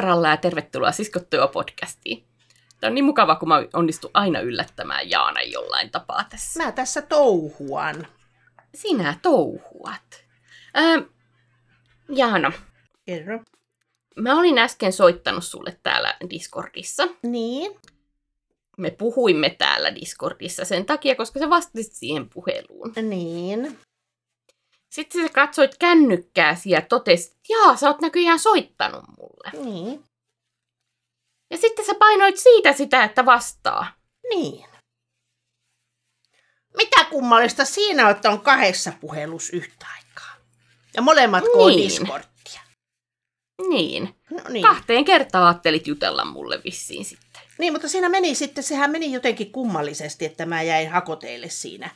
Tapparalla ja tervetuloa Siskottuja podcastiin. Tämä on niin mukava, kun mä onnistun aina yllättämään Jaana jollain tapaa tässä. Mä tässä touhuan. Sinä touhuat. Ää, Jaana, Kerro. mä olin äsken soittanut sulle täällä Discordissa. Niin. Me puhuimme täällä Discordissa sen takia, koska sä vastasit siihen puheluun. Niin. Sitten sä katsoit kännykkääsi ja totesit, että jaa, sä oot näköjään soittanut mulle. Niin. Ja sitten sä painoit siitä sitä, että vastaa. Niin. Mitä kummallista siinä on, että on kahdessa puhelus yhtä aikaa? Ja molemmat niin. Niin. Discordia. Niin. No niin. Kahteen kertaan ajattelit jutella mulle vissiin sitten. niin, mutta siinä meni sitten, sehän meni jotenkin kummallisesti, että mä jäin hakoteille siinä.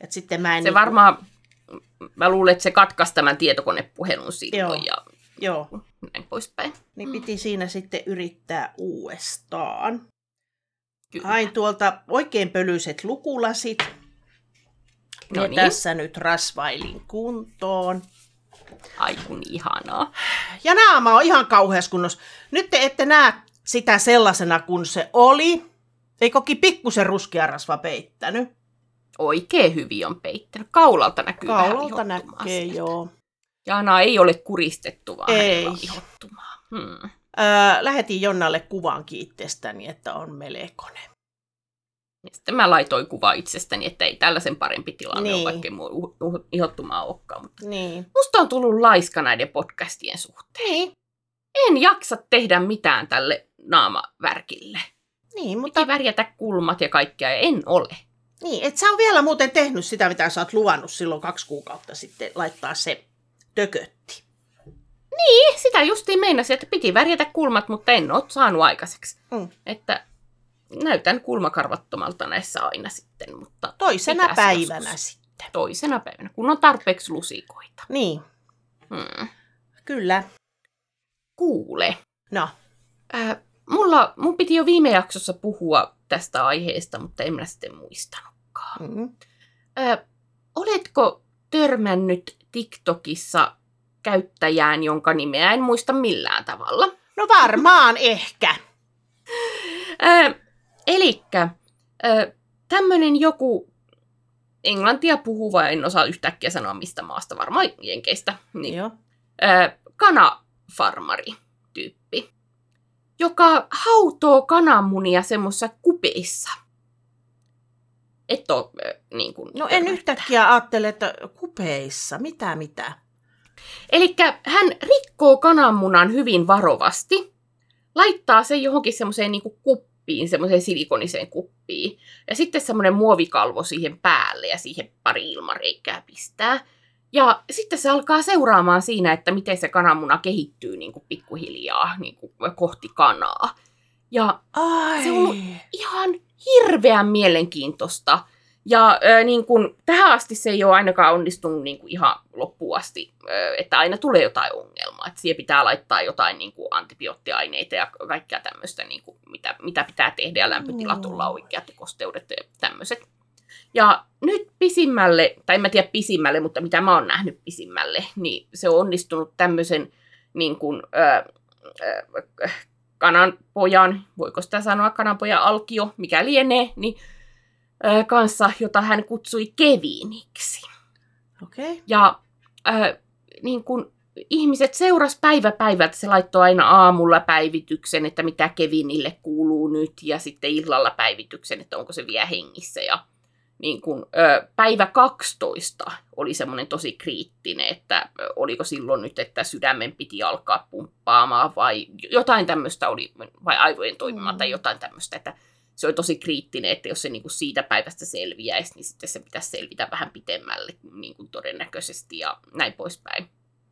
Että sitten mä en... Se niinku- varmaan, mä luulen, että se katkaisi tämän tietokonepuhelun silloin Joo. ja Joo. näin poispäin. Niin piti siinä sitten yrittää uudestaan. Kyllä. Hain tuolta oikein pölyiset lukulasit. No niin. tässä nyt rasvailin kuntoon. Ai kun ihanaa. Ja naama on ihan kauheassa kunnossa. Nyt te ette näe sitä sellaisena kuin se oli. Ei koki pikkusen ruskea rasva peittänyt. Oikein hyvin on peittänyt. Kaulalta näkyy vähän Kaulalta ihottumaa näkee, sieltä. joo. Jaana ei ole kuristettu, vaan Ei. ihottumaa. Hmm. Öö, lähetin Jonnalle kuvan itsestäni, että on melekone. Ja sitten mä laitoin kuva itsestäni, että ei tällaisen parempi tilanne niin. Ole, vaikka mua uh- uh- ihottumaa olekaan. Mutta Niin. musta on tullut laiska näiden podcastien suhteen. Niin, En jaksa tehdä mitään tälle naamavärkille. niin mutta Piti värjätä kulmat ja kaikkea, ja en ole. Niin, et sä on vielä muuten tehnyt sitä, mitä sä oot luvannut silloin kaksi kuukautta sitten, laittaa se tökötti. Niin, sitä justiin meinasin, että piti värjätä kulmat, mutta en ole saanut aikaiseksi. Mm. Että näytän kulmakarvattomalta näissä aina sitten, mutta Toisena päivänä joskus. sitten. toisena päivänä, kun on tarpeeksi lusikoita. Niin, Hmm. kyllä. Kuule, No, äh, mulla, mun piti jo viime jaksossa puhua tästä aiheesta, mutta en mä sitten muistanutkaan. mm. Äh, oletko törmännyt TikTokissa käyttäjään, jonka nimeä en muista millään tavalla? no varmaan ehkä. Äh, elikkä äh, tämmöinen joku englantia puhuva, en osaa yhtäkkiä sanoa mistä maasta, varmaan jenkeistä, niin, Joo. äh, kanafarmari tyyppi, joka hautoo kananmunia semmoisissa kupeissa. Et äh, niin kuin, No en yhtäkkiä ajattele, että kupeissa, mitä mitä. Eli hän rikkoo kananmunan hyvin varovasti, laittaa sen johonkin semmoiseen niin kuppiin, semmoiseen silikoniseen kuppiin, ja sitten semmoinen muovikalvo siihen päälle ja siihen pari ilmareikää pistää. Ja sitten se alkaa seuraamaan siinä, että miten se kananmuna kehittyy niin kuin pikkuhiljaa niin kuin kohti kanaa. Ja Ai. Se on ollut ihan hirveän mielenkiintoista. Ja äh, niin kun, tähän asti se ei ole ainakaan onnistunut niin kuin ihan loppuun asti, äh, että aina tulee jotain ongelmaa. Että siihen pitää laittaa jotain niin kuin antibioottiaineita ja kaikkea tämmöistä, niin kuin, mitä, mitä pitää tehdä ja lämpötilat olla oikeat ja kosteudet ja tämmöiset. Ja nyt pisimmälle, tai en mä tiedä pisimmälle, mutta mitä mä oon nähnyt pisimmälle, niin se on onnistunut tämmöisen niin kuin, äh, äh, kananpojan, voiko sitä sanoa kananpojan alkio, mikä lienee, niin ö, kanssa, jota hän kutsui Keviniksi. Okei. Okay. Ja ö, niin kun ihmiset seuras päivä päivältä, se laittoi aina aamulla päivityksen, että mitä Kevinille kuuluu nyt, ja sitten illalla päivityksen, että onko se vielä hengissä. Ja niin kun, ö, päivä 12 oli semmoinen tosi kriittinen, että oliko silloin nyt, että sydämen piti alkaa pumppaamaan vai jotain tämmöistä oli, vai aivojen toimimaan Mm. tai jotain tämmöistä, että se oli tosi kriittinen, että jos se niin kuin siitä päivästä selviäisi, niin sitten se pitäisi selvitä vähän pitemmälle niin kuin todennäköisesti ja näin poispäin.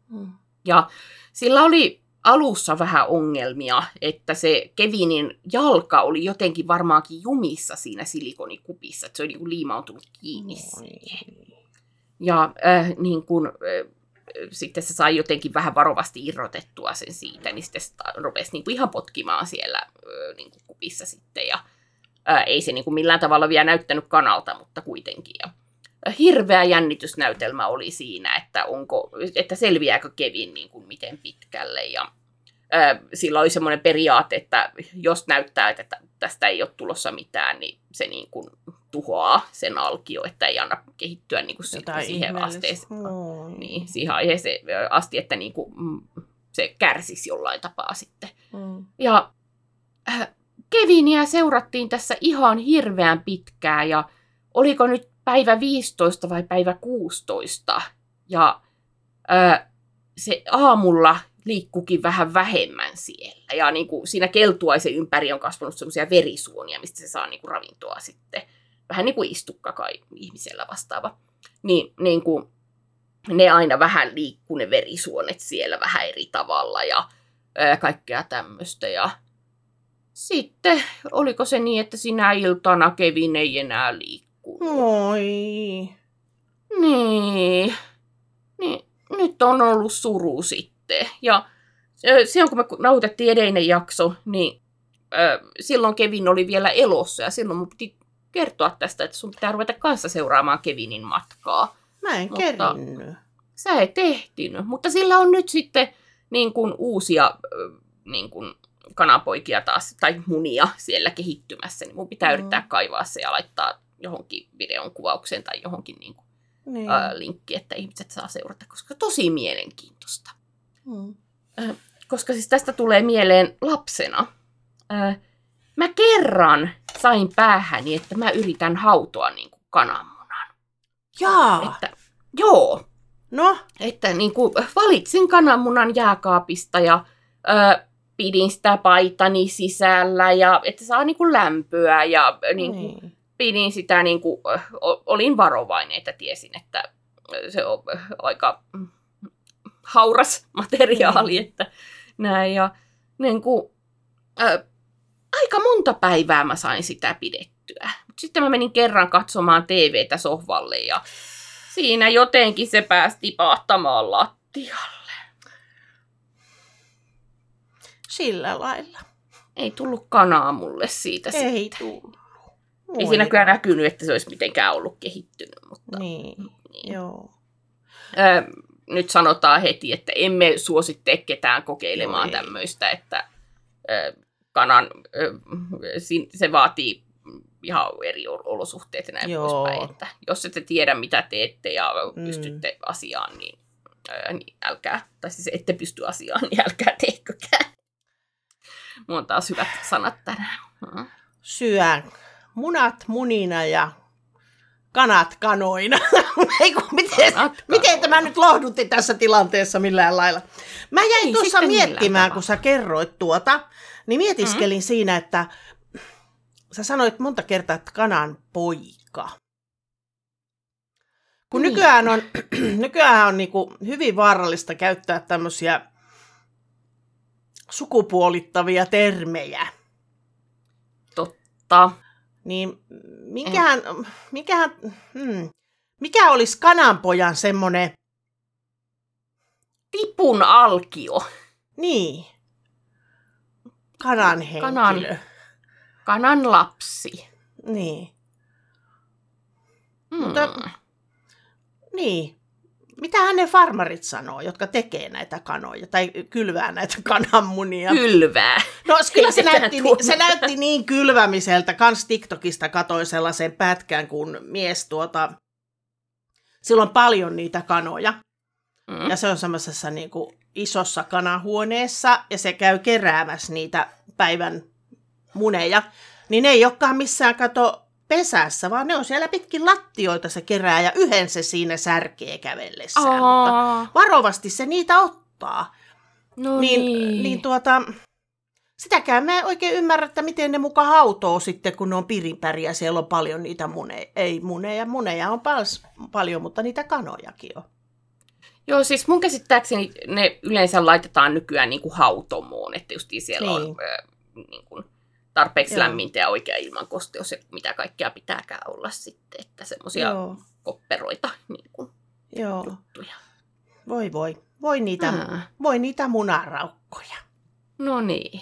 Mm. Ja sillä oli alussa vähän ongelmia, että se Kevinin jalka oli jotenkin varmaankin jumissa siinä silikonikupissa, että se oli niin kuin liimautunut kiinni siihen. Ja äh, niin kun, äh, sitten se sai jotenkin vähän varovasti irrotettua sen siitä, niin sitten se rupesi niin kuin ihan potkimaan siellä äh, niin kuin kupissa sitten. Ja äh, ei se niin kuin millään tavalla vielä näyttänyt kanalta, mutta kuitenkin. Ja hirveä jännitysnäytelmä oli siinä, että, onko, että selviääkö Kevin niin kuin miten pitkälle. Ja ö, sillä oli semmoinen periaate, että jos näyttää, että tästä ei ole tulossa mitään, niin se niin kuin tuhoaa sen alkio, että ei anna kehittyä niin kuin Jotain siihen asteeseen Oi. niin, siihen aiheeseen asti, että niin kuin, mm, se kärsisi jollain tapaa sitten. Mm. Ja äh, Kevinia seurattiin tässä ihan hirveän pitkään ja oliko nyt päivä 15 vai päivä 16. Ja äh, se aamulla liikkukin vähän vähemmän siellä. Ja niin kuin siinä keltuaisen ympäri on kasvanut semmoisia verisuonia, mistä se saa niin kuin ravintoa sitten. Vähän niin kuin istukka kai ihmisellä vastaava. Niin, niin kuin, ne aina vähän liikkuu ne verisuonet siellä vähän eri tavalla ja ää, kaikkea tämmöistä. Ja sitten oliko se niin, että sinä iltana Kevin ei enää liikkunut? Oi. Niin. niin. Nyt on ollut suru sitten. Ja silloin kun me nautettiin edellinen jakso, niin ö, silloin Kevin oli vielä elossa ja silloin mun piti kertoa tästä, että sun pitää ruveta kanssa seuraamaan Kevinin matkaa. Mä en Mutta- kerinnyt. Sä et ehtinyt, mutta sillä on nyt sitten niin kuin uusia niin kuin kananpoikia taas, tai munia siellä kehittymässä, niin mun pitää Mm. yrittää kaivaa se ja laittaa johonkin videon kuvaukseen tai johonkin niin kuin, Niin. ää, linkki, että ihmiset saa seurata, koska tosi mielenkiintoista. Mm. Koska siis tästä tulee mieleen lapsena. Ää, mä kerran sain päähäni, että mä yritän hautoa niin kuin kananmunan. Jaa. Että, joo, No, että niin kuin valitsin kananmunan jääkaapista ja ö, pidin sitä paitani sisällä ja että saa niin kuin lämpöä ja niin kuin, niin. Pidin sitä, niin kuin, olin varovainen, että tiesin, että se on aika hauras materiaali, Mm. että näin ja niin kuin, ö, aika monta päivää mä sain sitä pidettyä. Mut sitten mä menin kerran katsomaan TVtä sohvalle ja siinä jotenkin se pääsi tipahtamaan lattialle. Sillä lailla. Ei tullut kanaa mulle siitä sitten. Ei tullut. Ei siinä kyllä näkynyt, että se olisi mitenkään ollut kehittynyt, mutta Niin, niin. joo. Ö, nyt sanotaan heti, että emme suosittele ketään kokeilemaan Joo, tämmöistä, että ö, kanan, ö, se vaatii ihan eri ol- olosuhteet ja näin Joo. poispäin. Että jos ette tiedä, mitä teette ja Mm. pystytte asiaan, niin, ö, niin älkää, tai siis ette pysty asiaan, niin älkää tehkökään. Mulla on taas hyvät sanat tänään. Mm. Syön munat munina ja kanat kanoina. Ei kun, miten, Kanat miten tämä nyt lohdutti tässä tilanteessa millään lailla? Mä jäin Ei tuossa miettimään, kun sä kerroit tuota, niin mietiskelin siinä, että sä sanoit monta kertaa, että kanan poika. Kun Niin. nykyään on, nykyään on niinku hyvin vaarallista käyttää tämmöisiä sukupuolittavia termejä. Totta. Niin mikähän, mikähän, hmm, mikä olisi kananpojan semmoinen, Tipun alkio. niin, kanan henkilö. Kanan- Kanan lapsi. Niin, Mm. Mutta- niin. Mitähän ne farmarit sanoo, jotka tekee näitä kanoja tai kylvää näitä kananmunia? Kylvää. No kyllä se näytti, se näytti niin kylvämiseltä. Kans TikTokista katoin sellaisen pätkän, kun mies tuota... Sillä on paljon niitä kanoja. Mm. Ja se on semmoisessa niin kuin isossa kanahuoneessa ja se käy keräämässä niitä päivän muneja. Niin ne ei olekaan missään kato pesässä, vaan ne on siellä pitkin lattioita se kerää ja yhden se siinä särkee kävellessään. Mutta Aa, varovasti se niitä ottaa. no Niin, niin. niin tuota, sitäkään mä en oikein ymmärrä, että miten ne muka hautoo sitten, kun ne on pirinpäriä. Siellä on paljon niitä muneja. Ei muneja, muneja on pals, paljon, mutta niitä kanojakin on. Joo, siis mun käsittääkseni ne yleensä laitetaan nykyään niin kuin hautomoon, että justiin siellä niin. On ö, niin kuin tarpeeksi Joo. lämmintä ja oikea ilmankosteus ja mitä kaikkea pitääkään olla sitten, että semmoisia kopperoita niin kuin, joo. juttuja. Voi voi. Voi niitä, Aa. voi niitä munaraukkoja. No niin.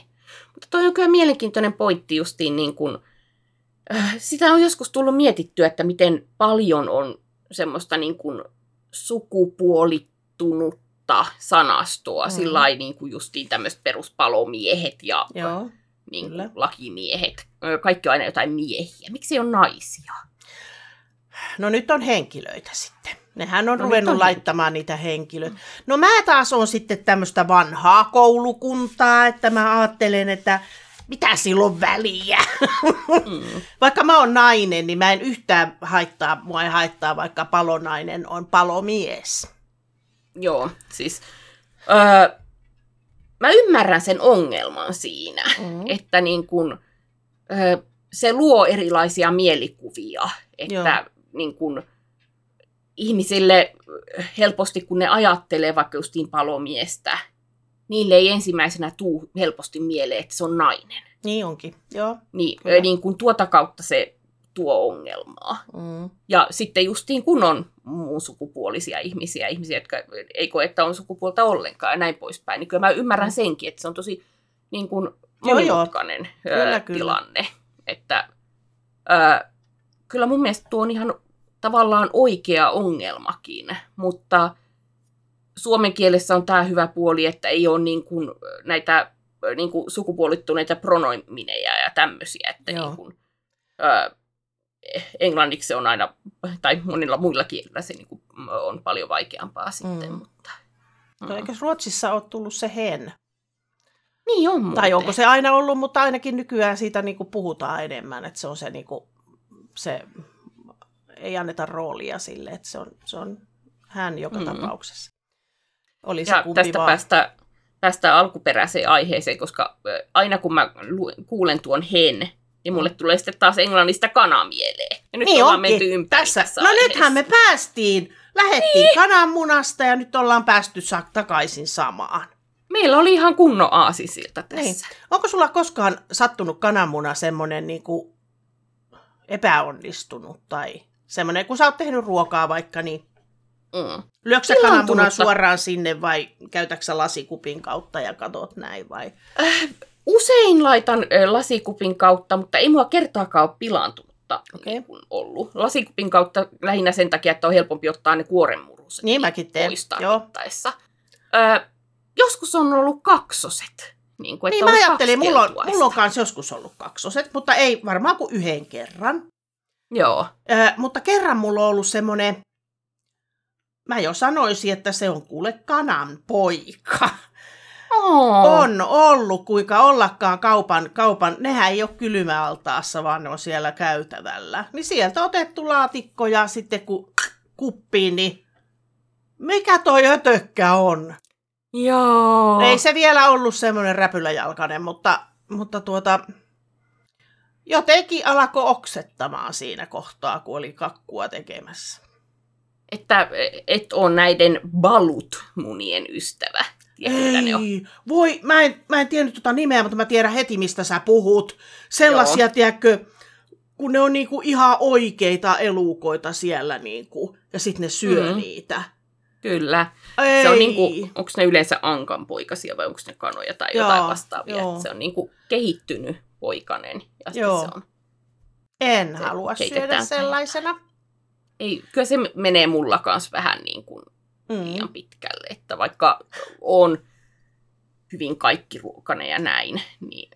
Mutta toi on kyllä mielenkiintoinen pointti justiin niin kuin, äh, sitä on joskus tullut mietittyä, että miten paljon on semmoista niin kuin sukupuolittunutta sanastoa, Mm. sillä niin kuin justiin tämmöiset peruspalomiehet ja Joo. Niin kuin lakimiehet. Ö, Kaikki on aina jotain miehiä. Miksi ei ole naisia? No nyt on henkilöitä sitten. Nehän on No no, ruvennut on laittamaan niitä henkilöitä. No mä taas on sitten tämmöistä vanhaa koulukuntaa, että mä ajattelen, että mitä silloin väliä. Mm. Vaikka mä oon nainen, niin mä en yhtään haittaa, mua ei haittaa, vaikka palonainen on palomies. Joo, siis öö, mä ymmärrän sen ongelman siinä, Mm. että niin kun, öö, se luo erilaisia mielikuvia, että Joo. niin kun, ihmisille helposti, kun ne ajattelee vaikka justiin palomiestä, niille ei ensimmäisenä tuu helposti mieleen, että se on nainen. Niin onkin, joo. Niin, Kyllä. niin kun tuota kautta se tuo ongelmaa. Mm. Ja sitten justiin kun on muun sukupuolisia ihmisiä, ihmisiä, jotka ei koe, että on sukupuolta ollenkaan ja näin poispäin, niin kyllä mä ymmärrän senkin, että se on tosi niin kuin Joo, joo. monimutkainen Kyllä, kyllä. tilanne. Että ö, kyllä mun mielestä tuo on ihan tavallaan oikea ongelmakin, mutta suomen kielessä on tämä hyvä puoli, että ei ole niin kuin näitä niin kuin sukupuolittuneita pronomineja ja tämmöisiä, että Joo. niin kuin, ö, englanniksi se on aina, tai monilla muilla kielillä se niin kuin on paljon vaikeampaa sitten. Mm. Mutta, No, eikö Ruotsissa ole tullut se hen? Niin on Tai muuten. onko se aina ollut, mutta ainakin nykyään siitä niin kuin puhutaan enemmän, että se on se, niin kuin, se ei anneta roolia sille, että se on, se on hän joka Mm. mm. tapauksessa. Oli se Ja tästä vaan. päästä, päästä alkuperäiseen aiheeseen, koska aina kun mä kuulen tuon hen, niin mulle tulee sitten taas englannista kana mieleen. Ja nyt niin ollaan onkin. menty ympäri Tässä. tässä No aiheessa. nythän me päästiin, lähettiin niin. kananmunasta ja nyt ollaan päästy sa- takaisin samaan. Meillä oli ihan kunnon aasisilta tässä. Niin. Onko sulla koskaan sattunut kananmuna semmoinen niin kuin epäonnistunut tai semmoinen, kun sä oot tehnyt ruokaa vaikka, niin Mm. lyöksä kananmunan suoraan sinne vai käytäksä lasikupin kautta ja katot näin vai? Usein laitan lasikupin kautta, mutta ei mua kertaakaan ole pilaantunutta Okei. niin ollut. Lasikupin kautta lähinnä sen takia, että on helpompi ottaa ne kuorenmuruset Niin mäkin teen, pois joo. tarvittaessa. Ö, joskus on ollut kaksoset. Niin, kuin, Niin että mä on ajattelin, mulla on, mulla on kanssa joskus ollut kaksoset, mutta ei varmaan kuin yhden kerran. Joo. Ö, mutta kerran mulla on ollut semmoinen, mä jo sanoisin, että se on kuule kanan poika. Oh. On ollut, kuinka ollakaan kaupan, kaupan, nehän ei ole kylmäaltaassa, vaan ne on siellä käytävällä. Niin sieltä otettu laatikko ja sitten kun kuppiin, niin mikä toi ötökkä on? Joo. Ei se vielä ollut semmoinen räpyläjalkainen, mutta, mutta tuota, jotenkin alkoi oksettamaan siinä kohtaa, kun oli kakkua tekemässä. Että et on näiden balut-munien ystävä. Ne on? Ei, voi, mä en, mä en tiennyt tuota nimeä, mutta mä tiedän heti, mistä sä puhut. Sellaisia, Joo. tiedätkö, kun ne on niinku ihan oikeita elukoita siellä, niinku, ja sitten ne syö Mm. niitä. Kyllä. Ei. Se on niinku, onko ne yleensä ankan poikasia vai onko ne kanoja tai Joo, jotain vastaavia. joo. Se on niinku kehittynyt poikanen. Ja Joo. se on. En Se halua syödä sellaisena. Ei, kyllä se menee mulla kanssa vähän niin kuin Mm. liian pitkälle. Että vaikka on hyvin kaikkiruokainen ja näin, niin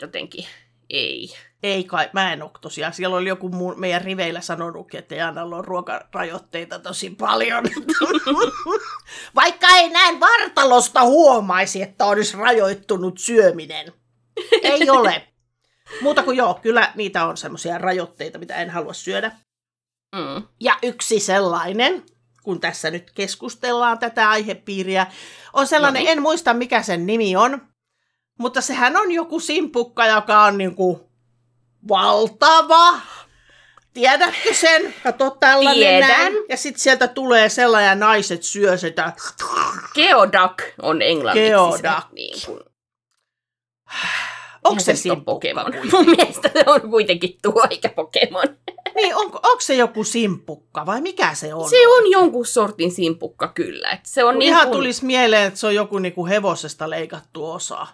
jotenkin ei. Ei kai, mä en ole tosiaan. Siellä oli joku mun, meidän riveillä sanonutkin, että Jaanalla on ruokarajoitteita tosi paljon. Vaikka ei näin vartalosta huomaisi, että olisi rajoittunut syöminen. Ei ole. Muuta kuin joo, kyllä niitä on semmoisia rajoitteita, mitä en halua syödä. Mm. Ja yksi sellainen, kun tässä nyt keskustellaan tätä aihepiiriä, on sellainen, Noniin. en muista mikä sen nimi on, mutta sehän on joku simpukka, joka on niinku valtava. Tiedätkö sen? Kato tällainen Tiedän. näin. Ja sitten sieltä tulee sellainen naiset syö sitä. Geoduck on englanniksi Geoduck. se, niin kuin, Onko se simpukka? Pokemon? kuitenkin? Mun mielestä se on kuitenkin tuo, eikä Pokemon. Niin, onko, onko se joku simpukka vai mikä se on? Se on jonkun sortin simpukka kyllä. Et se on Kun niin ihan kuin, tulisi mieleen, että se on joku niinku hevosesta leikattu osa.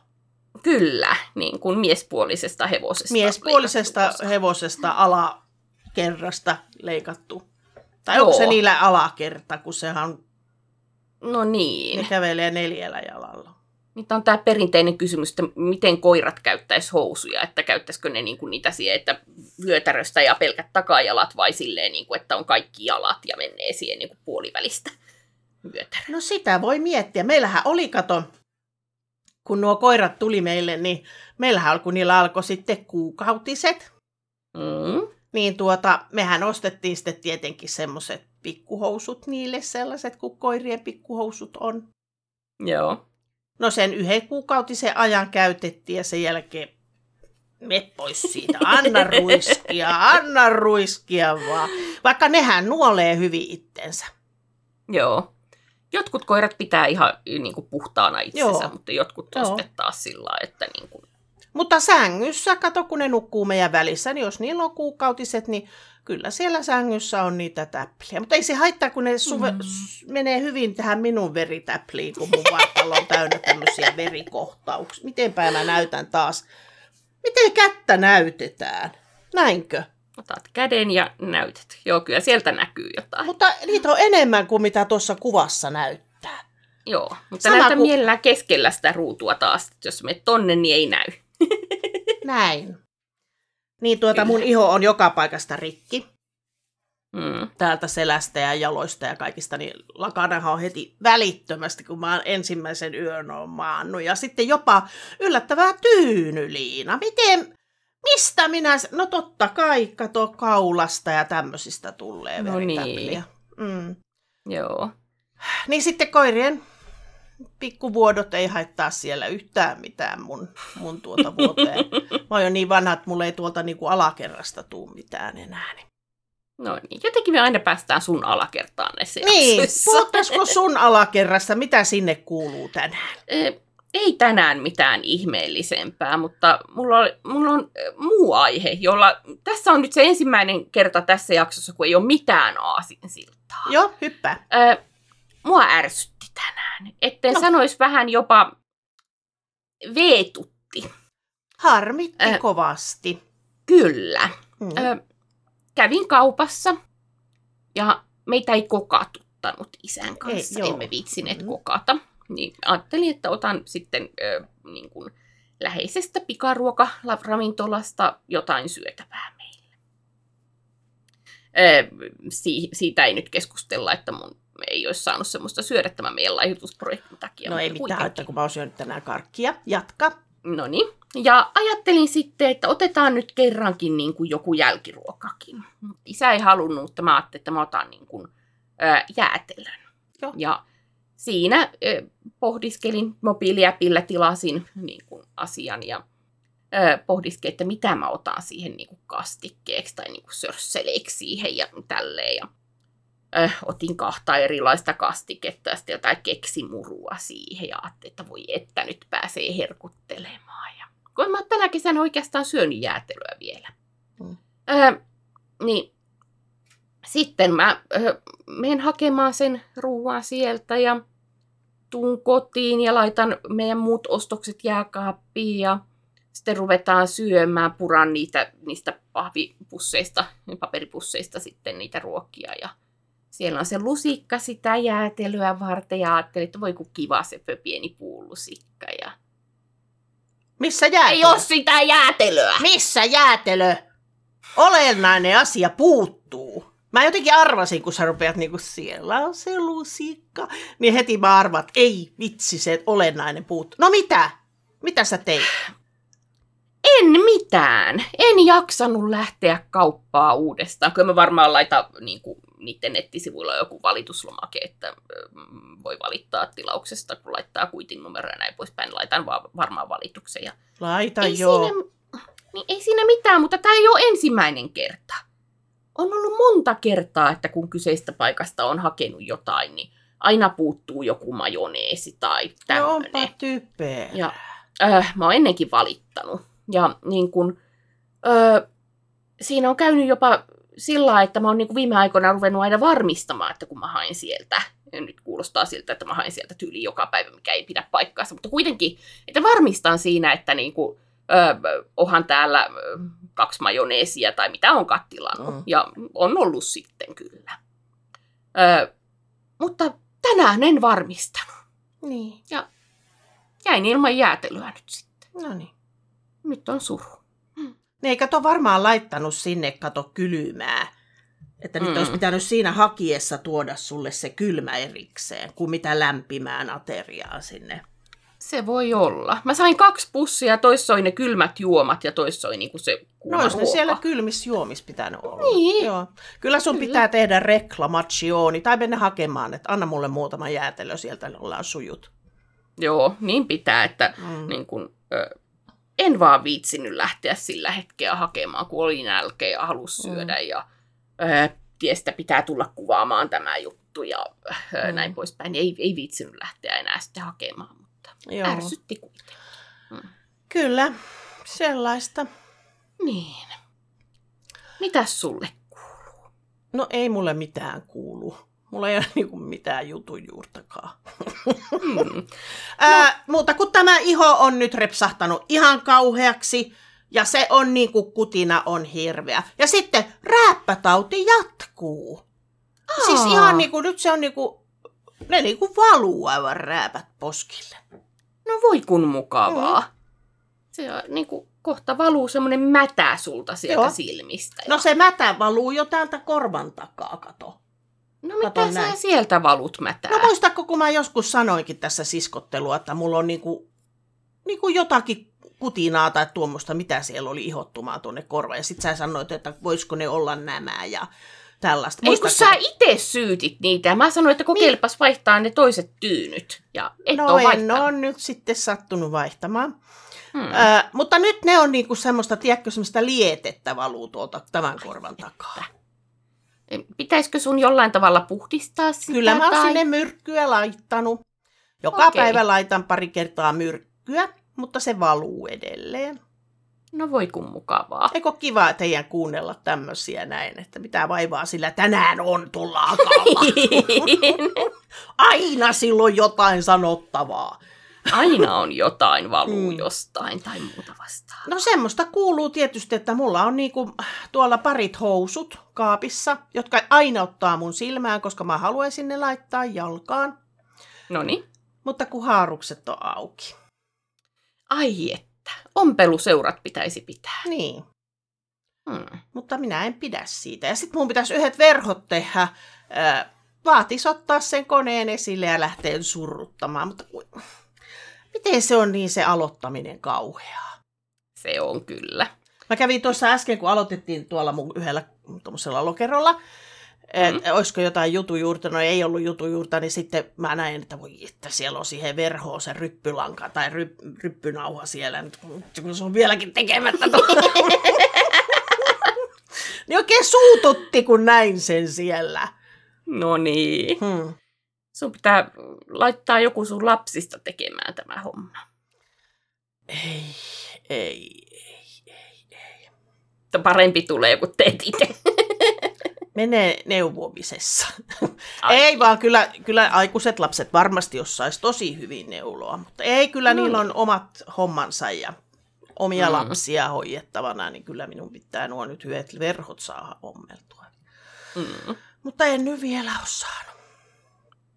Kyllä, niin kuin miespuolisesta hevosesta. miespuolisesta osa. hevosesta alakerrasta leikattu. Tai Joo. onko se niillä alakerta, kun sehän on No niin. Ne kävelee neljällä jalalla. Nyt on tämä perinteinen kysymys, että miten koirat käyttäisi housuja, että käyttäisikö ne niinku niitä siihen, että vyötäröstä ja pelkät takajalat vai silleen, niinku, että on kaikki jalat ja menee siihen niinku puolivälistä vyötäröä. No sitä voi miettiä. Meillähän oli, kato, kun nuo koirat tuli meille, niin meillähän kun niillä alkoi sitten kuukautiset, Mm. niin tuota, mehän ostettiin sitten tietenkin semmoiset pikkuhousut niille, sellaiset kuin koirien pikkuhousut on. Joo. No sen yhden kuukautisen ajan käytettiin ja sen jälkeen me pois siitä. Anna ruiskia, anna ruiskia vaan. Vaikka nehän nuolee hyvin itsensä. Joo. Jotkut koirat pitää ihan niin kuin, puhtaana itsensä, Joo. mutta jotkut on sitten taas sillä että niin kuin, Mutta sängyssä, kato kun ne nukkuu meidän välissä, niin jos niillä on kuukautiset, niin kyllä siellä sängyssä on niitä täpliä. Mutta ei se haittaa, kun ne suve- Mm. menee hyvin tähän minun veritäpliin, kun mun vartalo on täynnä tämmöisiä verikohtauksia. Mitenpä mä näytän taas? Miten kättä näytetään? Näinkö? otat käden ja näytät. Joo, kyllä sieltä näkyy jotain. Mutta niitä on enemmän kuin mitä tuossa kuvassa näyttää. Joo, mutta Sama näytä kuin- mielellään keskellä sitä ruutua taas. että Jos menet tonne, niin ei näy. Näin. Niin tuota mun iho on joka paikasta rikki. Mm. täältä selästä ja jaloista ja kaikista, niin lakanahan on heti välittömästi, kun mä oon ensimmäisen yön on maannut. Ja sitten jopa yllättävää tyynyliina. Miten, mistä minä, no totta kai, kato kaulasta ja tämmöisistä tulee No veritäpliä. Mm. Joo. Niin sitten koirien pikkuvuodot ei haittaa siellä yhtään mitään mun, mun tuota vuoteen. Mä oon jo niin vanha, että mulla ei tuolta niinku alakerrasta tuu mitään enää. Niin. No niin, jotenkin me aina päästään sun alakertaan näissä Niin, jaksoissa. puhuttaisiko sun alakerrasta, mitä sinne kuuluu tänään? Ö, Ei tänään mitään ihmeellisempää, mutta mulla on, mulla on ö, muu aihe, jolla tässä on nyt se ensimmäinen kerta tässä jaksossa, kun ei ole mitään aasinsiltaa. Joo, hyppää. Ö, mua ärsytti tänään, etten No. no. sanoisi vähän jopa veetutti. Harmitti Äh. kovasti. Kyllä. Mm. Ö, kävin kaupassa ja meitä ei kokatuttanut isän kanssa, joo. emme viitsineet Mm. kokata. Niin ajattelin, että otan sitten ö, niin kuin läheisestä pikaruokaravintolasta jotain syötävää meille. Ö, si- siitä ei nyt keskustella, että mun ei olisi saanut semmoista syödä tämän meidän laihutusprojektin takia. no ei mitään kuitenkin. haittaa, kun mä oon syönyt tänään karkkia. Jatka. No niin. Ja ajattelin sitten, että otetaan nyt kerrankin niin kuin joku jälkiruokakin. Isä ei halunnut, mutta mä ajattelin, että mä otan niin kuin, ää, jäätelön. Joo. Ja siinä ää, pohdiskelin mobiiliäpillä, tilasin niin kuin asian ja ää, pohdiskelin, että mitä mä otan siihen niin kuin kastikkeeksi tai niin kuin sörsseleiksi siihen ja tälleen. Ja, ää, otin kahta erilaista kastiketta ja sitten jotain keksimurua siihen ja ajattelin, että voi että nyt pääsee herkuttelemaan. Ja, kun mä tänä kesänä oikeastaan syönyt jäätelöä vielä. Mm. Öö, niin sitten mä öö, menen hakemaan sen ruoan sieltä ja tuun kotiin ja laitan meidän muut ostokset jääkaappiin ja sitten ruvetaan syömään, puran niitä, niistä pahvipusseista, paperipusseista sitten niitä ruokia ja siellä on se lusikka sitä jäätelyä varten ja ajattelin, että voi kun kiva se pieni puulusikka ja Missä jäätelö? ei ole sitä jäätelöä! Missä jäätelö? Olennainen asia puuttuu. Mä jotenkin arvasin, kun sä rupeat niinku, siellä on se lusikka. Niin heti mä arvat, ei vitsi, se olennainen puuttuu. No mitä? Mitä sä teit? En mitään. En jaksanut lähteä kauppaa uudestaan. Kyllä mä varmaan laitan niin kuin, niiden nettisivuilla joku valituslomake, että voi valittaa tilauksesta, kun laittaa kuitin numero ja näin poispäin. Laitan vaan varmaan valituksen. Ja Laita ei, joo. siinä, niin ei siinä mitään, mutta tämä ei ole ensimmäinen kerta. On ollut monta kertaa, että kun kyseistä paikasta on hakenut jotain, niin aina puuttuu joku majoneesi tai No tämmöinen. onpa typeä. Ja äh, mä oon ennenkin valittanut. Ja niin kun, äh, siinä on käynyt jopa sillä että mä oon niin kun viime aikoina ruvennut aina varmistamaan, että kun mä hain sieltä, ja nyt kuulostaa siltä, että mä hain sieltä tyyli joka päivä, mikä ei pidä paikkaansa, mutta kuitenkin, että varmistan siinä, että niin kun, äh, onhan täällä äh, kaksi majoneesia tai mitä on kattilannut. Mm. Ja on ollut sitten kyllä. Äh, mutta tänään en varmistanut. Niin. Jäin ilman jäätelyä nyt sitten. No niin. Nyt on suru. Ne ei kato varmaan laittanut sinne kato kylmää. Että nyt Mm. olisi pitänyt siinä hakiessa tuoda sulle se kylmä erikseen, kuin mitä lämpimään ateriaa sinne. Se voi olla. Mä sain kaksi pussia, toissa oli ne kylmät juomat ja toissa oli niinku se kuuma No olisi ne siellä kylmissä juomissa pitänyt olla. Niin. Joo. Kyllä sun Kyllä. pitää tehdä reklamatsioni tai mennä hakemaan, että anna mulle muutama jäätelö, sieltä ollaan sujut. Joo, niin pitää, että Mm. niin kun, ö, en vaan viitsinyt lähteä sillä hetkellä hakemaan, kun oli nälkeä ja halusi Mm. syödä ja ö, tiestä pitää tulla kuvaamaan tämä juttu ja ö, Mm. näin poispäin. Ei, ei viitsinyt lähteä enää sitten hakemaan, mutta Joo. ärsytti kuitenkin. Kyllä, sellaista. Niin. Mitäs sulle kuuluu? No ei mulle mitään kuulu. Mulla ei ole niinku mitään jutun juurtakaan. Hmm. Ää, muuta kuin tämä iho on nyt repsahtanut ihan kauheaksi. Ja se on niin kuin kutina on hirveä. Ja sitten rääppätauti jatkuu. Aa. Siis Aa. ihan niin kuin, nyt se on niin kuin, ne niin kuin valuu aivan rääpät poskille. No voi kun mukavaa. Mm. Se on niin kuin, kohta valuu semmoinen mätä sulta sieltä Joo. silmistä. No se mätä valuu jo täältä korvan takaa, kato. No mitä sä näin. sieltä valut mätää? No muistatko, kun mä joskus sanoinkin tässä siskottelua, että mulla on niinku, niinku jotakin kutinaa tai tuommoista, mitä siellä oli ihottumaa tuonne korvaan. Ja sit sä sanoit, että voisiko ne olla nämä ja tällaista. Ei kun sä itse syytit niitä. Mä sanoin, että kokeilepas vaihtaa ne toiset tyynyt. Ja et no oo en ole nyt sitten sattunut vaihtamaan. Hmm. Ö, mutta nyt ne on niinku semmoista, tiedätkö, semmoista lietettä valuu tuolta tämän korvan takaa. Pitäisikö sun jollain tavalla puhdistaa sitä? Kyllä mä oon tai... sinne myrkkyä laittanut. Joka Okei. päivä laitan pari kertaa myrkkyä, mutta se valuu edelleen. No voi kun mukavaa. Eikö kiva teidän kuunnella tämmöisiä näin, että mitä vaivaa sillä tänään on tulla akalla. Aina silloin jotain sanottavaa. Aina on jotain valuu Mm. jostain tai muuta vastaan. No semmoista kuuluu tietysti, että mulla on niinku tuolla parit housut kaapissa, jotka aina ottaa mun silmään, koska mä haluaisin ne laittaa jalkaan. No niin. Mutta kun haarukset on auki. Ai että. Ompeluseurat pitäisi pitää. Niin. Hmm. mutta minä en pidä siitä. Ja sitten mun pitäisi yhdet verhot tehdä. Ää, vaatis ottaa sen koneen esille ja lähteä surruttamaan, mutta miten se on niin se aloittaminen kauheaa? Se on kyllä. Mä kävin tuossa äsken, kun aloitettiin tuolla mun yhdellä tuommoisella lokerolla, että Mm. olisiko jotain jutujuurta, no ei ollut jutujuurta, niin sitten mä näin, että voi että siellä on siihen verhoon se ryppylanka tai ry, ryppynauha siellä, kun se on vieläkin tekemättä. niin oikein suututti, kun näin sen siellä. No niin. Hmm. Sun pitää laittaa joku sun lapsista tekemään tämä homma. Ei, ei, ei. Että Parempi tulee, kun teet itse. Menee neuvomisessa. Ai. Ei vaan, kyllä, kyllä aikuiset lapset varmasti osais tosi hyvin neuloa, mutta ei, kyllä No niillä on omat hommansa ja omia Mm. lapsia hoidettavana, niin kyllä minun pitää nuo nyt hyvät verhot saada ommeltua. Mm. Mutta en nyt vielä ole saanut.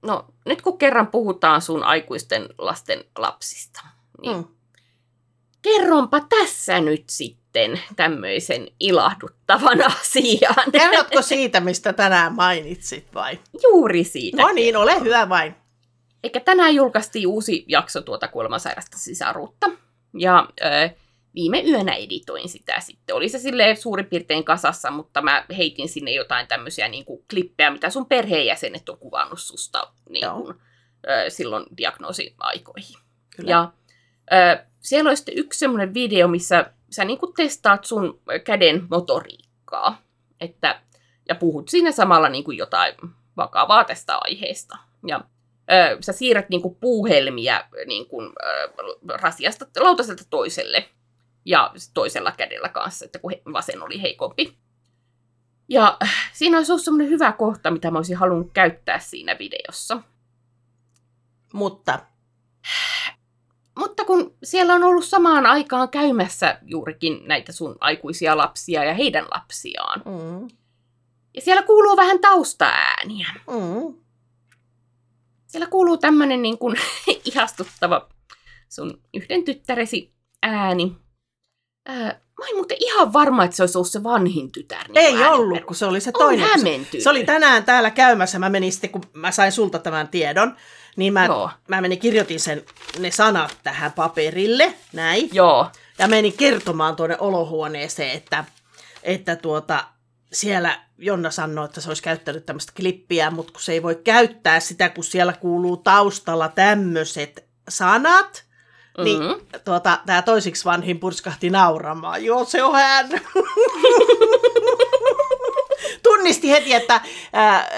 No, nyt kun kerran puhutaan sun aikuisten lasten lapsista, niin Mm. kerronpa tässä nyt sitten tämmöisen ilahduttavan asian. Kerrotko siitä, mistä tänään mainitsit vai? Juuri siitä. No niin, ole hyvä vain. Eikä tänään julkaistiin uusi jakso tuota kuolemansairasta sisaruutta. Ja ö, viime yönä editoin sitä sitten. Oli se silleen suurin piirtein kasassa, mutta mä heitin sinne jotain tämmöisiä niin kuin klippejä, mitä sun perheenjäsenet on kuvannut susta niin kuin, ö, silloin diagnoosiaikoihin. Kyllä. Ja ö, siellä on sitten yksi semmoinen video, missä sä niin kuin testaat sun käden motoriikkaa. Että, ja puhut siinä samalla niin kuin jotain vakavaa tästä aiheesta. Ja ö, sä siirrät niin kuin puuhelmiä niin kuin, ö, rasiasta lautaselta toiselle. Ja toisella kädellä kanssa, että kun vasen oli heikompi. Ja äh, siinä olisi ollut semmoinen hyvä kohta, mitä mä olisin halunnut käyttää siinä videossa. Mutta Mutta kun siellä on ollut samaan aikaan käymässä juurikin näitä sun aikuisia lapsia ja heidän lapsiaan. mm, Ja siellä kuuluu vähän taustaääniä. mm, siellä kuuluu tämmönen niin kuin ihastuttava sun yhden tyttäresi ääni. Ää, mä en muuten ihan varma, että se olisi ollut se vanhin tytär. Niin Ei ollut, kun se oli se On toinen. Se, hämmentynyt. se oli tänään täällä käymässä. Mä menin sitten, kun mä sain sulta tämän tiedon, niin mä, Joo. mä menin kirjoitin sen, ne sanat tähän paperille, näin. Joo, Ja menin kertomaan tuonne olohuoneeseen, että, että tuota, siellä Jonna sanoi, että se olisi käyttänyt tämmöistä klippiä, mutta kun se ei voi käyttää sitä, kun siellä kuuluu taustalla tämmöiset sanat, niin Mhm. tuota, tämä toisiksi vanhin purskahti nauramaan. Joo, se on hän. Tunnisti heti, että ää,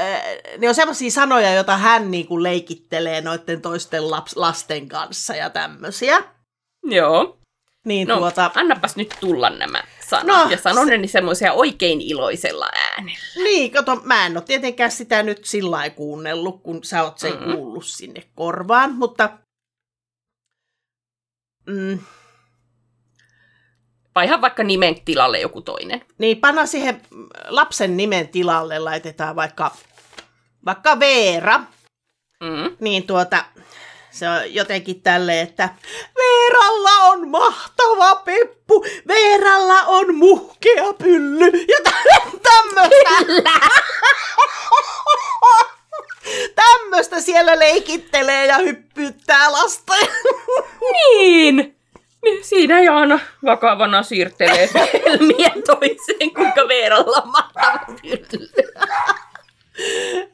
ne on sellaisia sanoja, joita hän niinku leikittelee noiden toisten laps, lasten kanssa ja tämmöisiä. joo. Niin No, tuota, annapas nyt tulla nämä sanat No, ja sano ne semmoisia oikein iloisella äänellä. Niin, kato, mä en ole tietenkään sitä nyt sillä lailla kuunnellut, kun sä oot sen Mm-mm. kuullut sinne korvaan, mutta... Mm, Vai ihan vaikka nimen tilalle joku toinen. niin panna siihen lapsen nimen tilalle, laitetaan vaikka, vaikka Veera, Mm. niin tuota, se on jotenkin tälle, että Veeralla on mahtava peppu, Veeralla on muhkea pylly, ja tä- tämmöistä. Tämmöistä siellä leikittelee ja hyppyyttää lasta. Niin! Niin Siinä Jaana vakavana siirtelee helmiä toiseen, kuinka Veeralla on mahtava.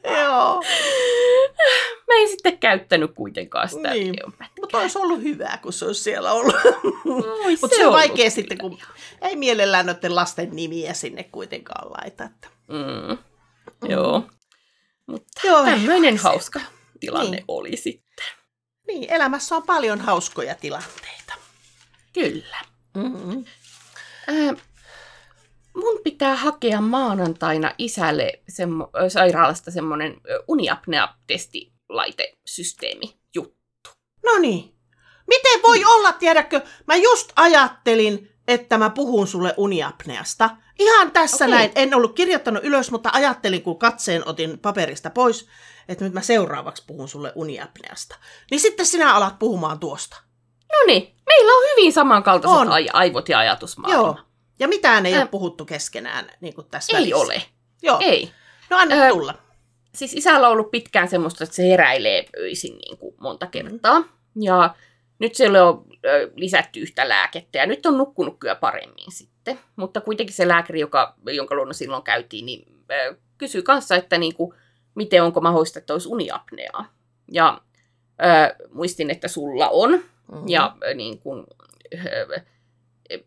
Joo. Mä en sitten käyttänyt kuitenkaan sitä Niin. Mutta olisi ollut hyvä, kun se olisi siellä ollut. Mutta se on ollut vaikea sitten, kun ei mielellään noiden lasten nimiä sinne kuitenkaan laita. Että. Mm. Joo. Mutta Joo, tämmöinen hauska tilanne Niin. oli sitten. Niin, elämässä on paljon hauskoja tilanteita. Kyllä. Mm-hmm. Ää, mun pitää hakea maanantaina isälle semmo, sairaalasta semmoinen uniapnea-testilaitesysteemi juttu. No niin. Miten voi olla, tiedätkö, mä just ajattelin, että mä puhun sulle uniapneasta. Ihan tässä Okei. näin. En ollut kirjoittanut ylös, mutta ajattelin, kun katseen otin paperista pois, että nyt mä seuraavaksi puhun sulle uniapneasta. Niin sitten sinä alat puhumaan tuosta. No niin, meillä on hyvin samankaltaiset On. ai- aivot ja ajatusmaailma. Joo. Ja mitään ei Ä- ole puhuttu keskenään niin kuin tässä Ei välissä. ole, Joo. ei. No anna Ö, tulla. Siis isällä on ollut pitkään semmoista, että se heräilee öisin niin kuin monta kertaa. Ja nyt sille on lisätty yhtä lääkettä ja nyt on nukkunut kyllä paremmin sitten. Mutta kuitenkin se lääkäri, joka, jonka luona silloin käytiin, niin kysyi kanssa, että niin kuin, miten onko mahdollista, että olisi uniapneaa. Ja ö, muistin, että sulla on. Mm-hmm. Ja niin kuin, ö,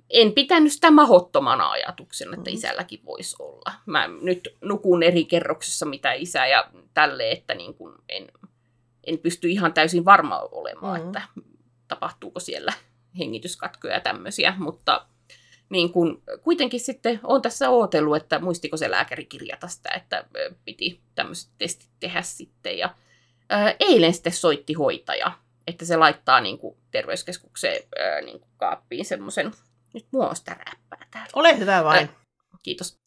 en pitänyt sitä mahottomana ajatuksena, että Mhm. isälläkin voisi olla. Mä nyt nukun eri kerroksessa, mitä isä ja tälle, että niin kuin en, en pysty ihan täysin varma olemaan, Mhm. että tapahtuuko siellä hengityskatkoja ja tämmöisiä, mutta niin kuin, kuitenkin sitten on tässä ootellut, että muistiko se lääkäri kirjata sitä, että piti tämmöiset testit tehdä sitten. Ja, ää, eilen sitten soitti hoitaja, että se laittaa niin kuin, terveyskeskukseen ää, niin kuin, kaappiin semmoisen, nyt mua on sitä räppää täällä Ole hyvä vain. kiitos.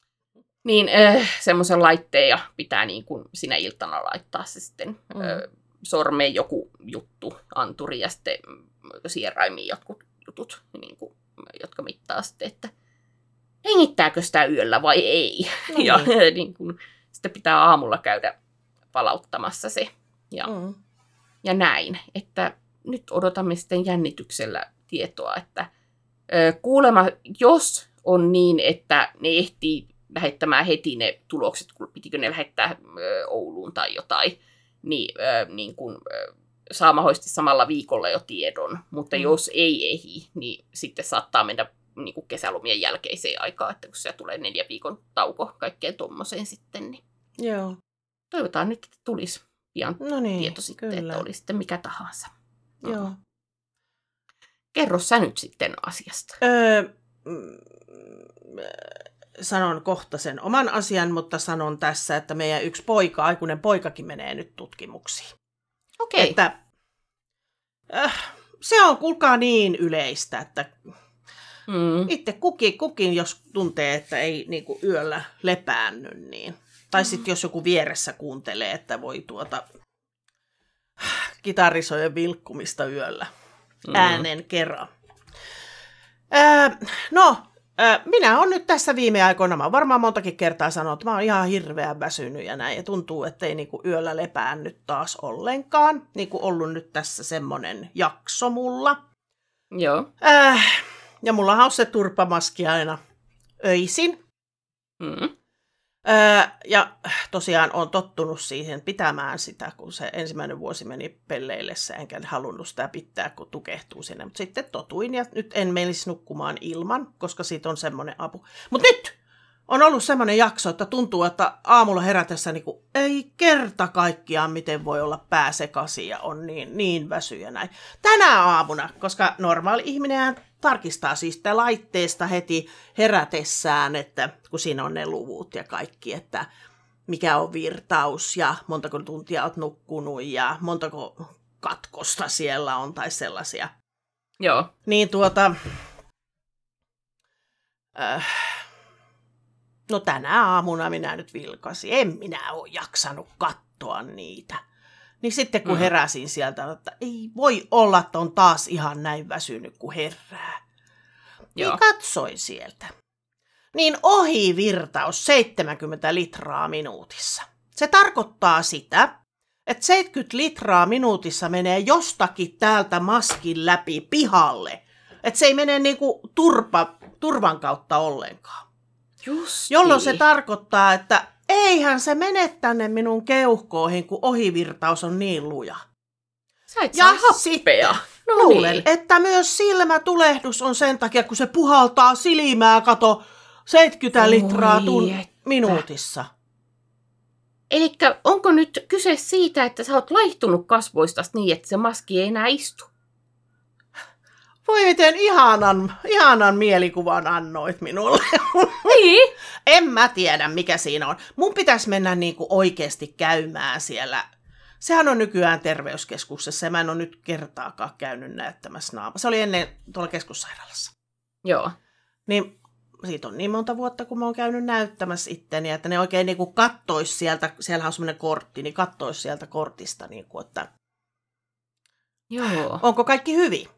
Niin äh, semmoisen laitteen ja pitää niin kuin sinä iltana laittaa se sitten Mm. mm. äh, sormeen joku juttu, anturi ja sitten sieraimiin jotkut jutut, niin kuin, jotka mittaa sitten, että hengittääkö sitä yöllä vai ei. No ja niin. niin kuin, sitten pitää aamulla käydä palauttamassa se ja, mm. Mm. ja näin. Että nyt odotamme sitten jännityksellä tietoa, että ö, kuulemma, jos on niin, että ne ehtii lähettämään heti ne tulokset, kun pitikö ne lähettää ö, Ouluun tai jotain, niin, ö, niin kun, ö, saa mahdollisesti samalla viikolla jo tiedon. Mutta Mm. jos ei ehi, niin sitten saattaa mennä niin kuin kesälomien jälkeiseen aikaan, että kun se tulee neljä viikon tauko kaikkeen tuommoiseen sitten, niin Joo. toivotaan nyt, että tulisi pian No niin, tieto sitten, kyllä. että oli sitten mikä tahansa. Joo. Kerro sä nyt sitten asiasta. Öö, mm, sanon kohta sen oman asian, mutta sanon tässä, että meidän yksi poika, aikuinen poikakin menee nyt tutkimuksiin. Okei. Okay. Että, äh, se on kuulkaa niin yleistä, että Mm. itse kukin, kukin jos tuntee, että ei niin kuin yöllä lepäänny, niin. Tai sitten jos joku vieressä kuuntelee, että voi tuota kitarisojen vilkkumista yöllä Mm. äänen kerran. Ää, no, minä olen nyt tässä viime aikoina, mä varmaan montakin kertaa sanonut, että mä oon ihan hirveän väsynyt ja näin, ja tuntuu, että ei niinku yöllä lepää nyt taas ollenkaan, niin kuin ollut nyt tässä semmonen jakso mulla. Joo. Äh, ja mulla on se turpamaski aina öisin. Mm. Öö, ja tosiaan on tottunut siihen pitämään sitä, kun se ensimmäinen vuosi meni pelleillessä, enkä halunnut sitä pitää, kun tukehtuu sinne. Mutta sitten totuin ja nyt en menisi nukkumaan ilman, koska siitä on semmoinen apu. Mutta nyt on ollut semmoinen jakso, että tuntuu, että aamulla herätessä niin kuin, ei kerta kaikkiaan, miten voi olla pää sekaisin ja on niin, niin väsy ja näin. Tänä aamuna, koska normaali ihminen tarkistaa siis sitä laitteesta heti herätessään, että kun siinä on ne luvut ja kaikki, että mikä on virtaus ja montako tuntia olet nukkunut ja montako katkosta siellä on tai sellaisia. Joo. Niin tuota, äh, no tänä aamuna minä nyt vilkasin, en minä ole jaksanut katsoa niitä. Niin sitten kun Mm. heräsin sieltä, että ei voi olla, että on taas ihan näin väsynyt, kun herää. Joo. Niin katsoin sieltä. Niin ohivirtaus 70 litraa minuutissa. Se tarkoittaa sitä, että 70 litraa minuutissa menee jostakin täältä maskin läpi pihalle. Että se ei mene niinku turpa, turvan kautta ollenkaan. Just. Jolloin se tarkoittaa, että eihän se mene tänne minun keuhkoihin, kun ohivirtaus on niin luja. Sä et Ja saa sitten No Luulen, niin. että myös silmätulehdus on sen takia, kun se puhaltaa silmää, kato, 70 Oi litraa tun- että. minuutissa. Eli onko nyt kyse siitä, että sä oot laihtunut kasvoista niin, että se maski ei enää istu? Voi miten ihanan, ihanan mielikuvan annoit minulle. Niin. en mä tiedä, mikä siinä on. Mun pitäisi mennä niinku oikeasti käymään siellä. Sehän on nykyään terveyskeskuksessa ja mä en ole nyt kertaakaan käynyt näyttämässä naama. Se oli ennen tuolla keskussairaalassa. Joo. Niin siitä on niin monta vuotta, kun mä oon käynyt näyttämässä itteni, että ne oikein niin kuin kattois sieltä, siellä on semmoinen kortti, niin kattois sieltä kortista, niin kuin, että Joo. onko kaikki hyvin.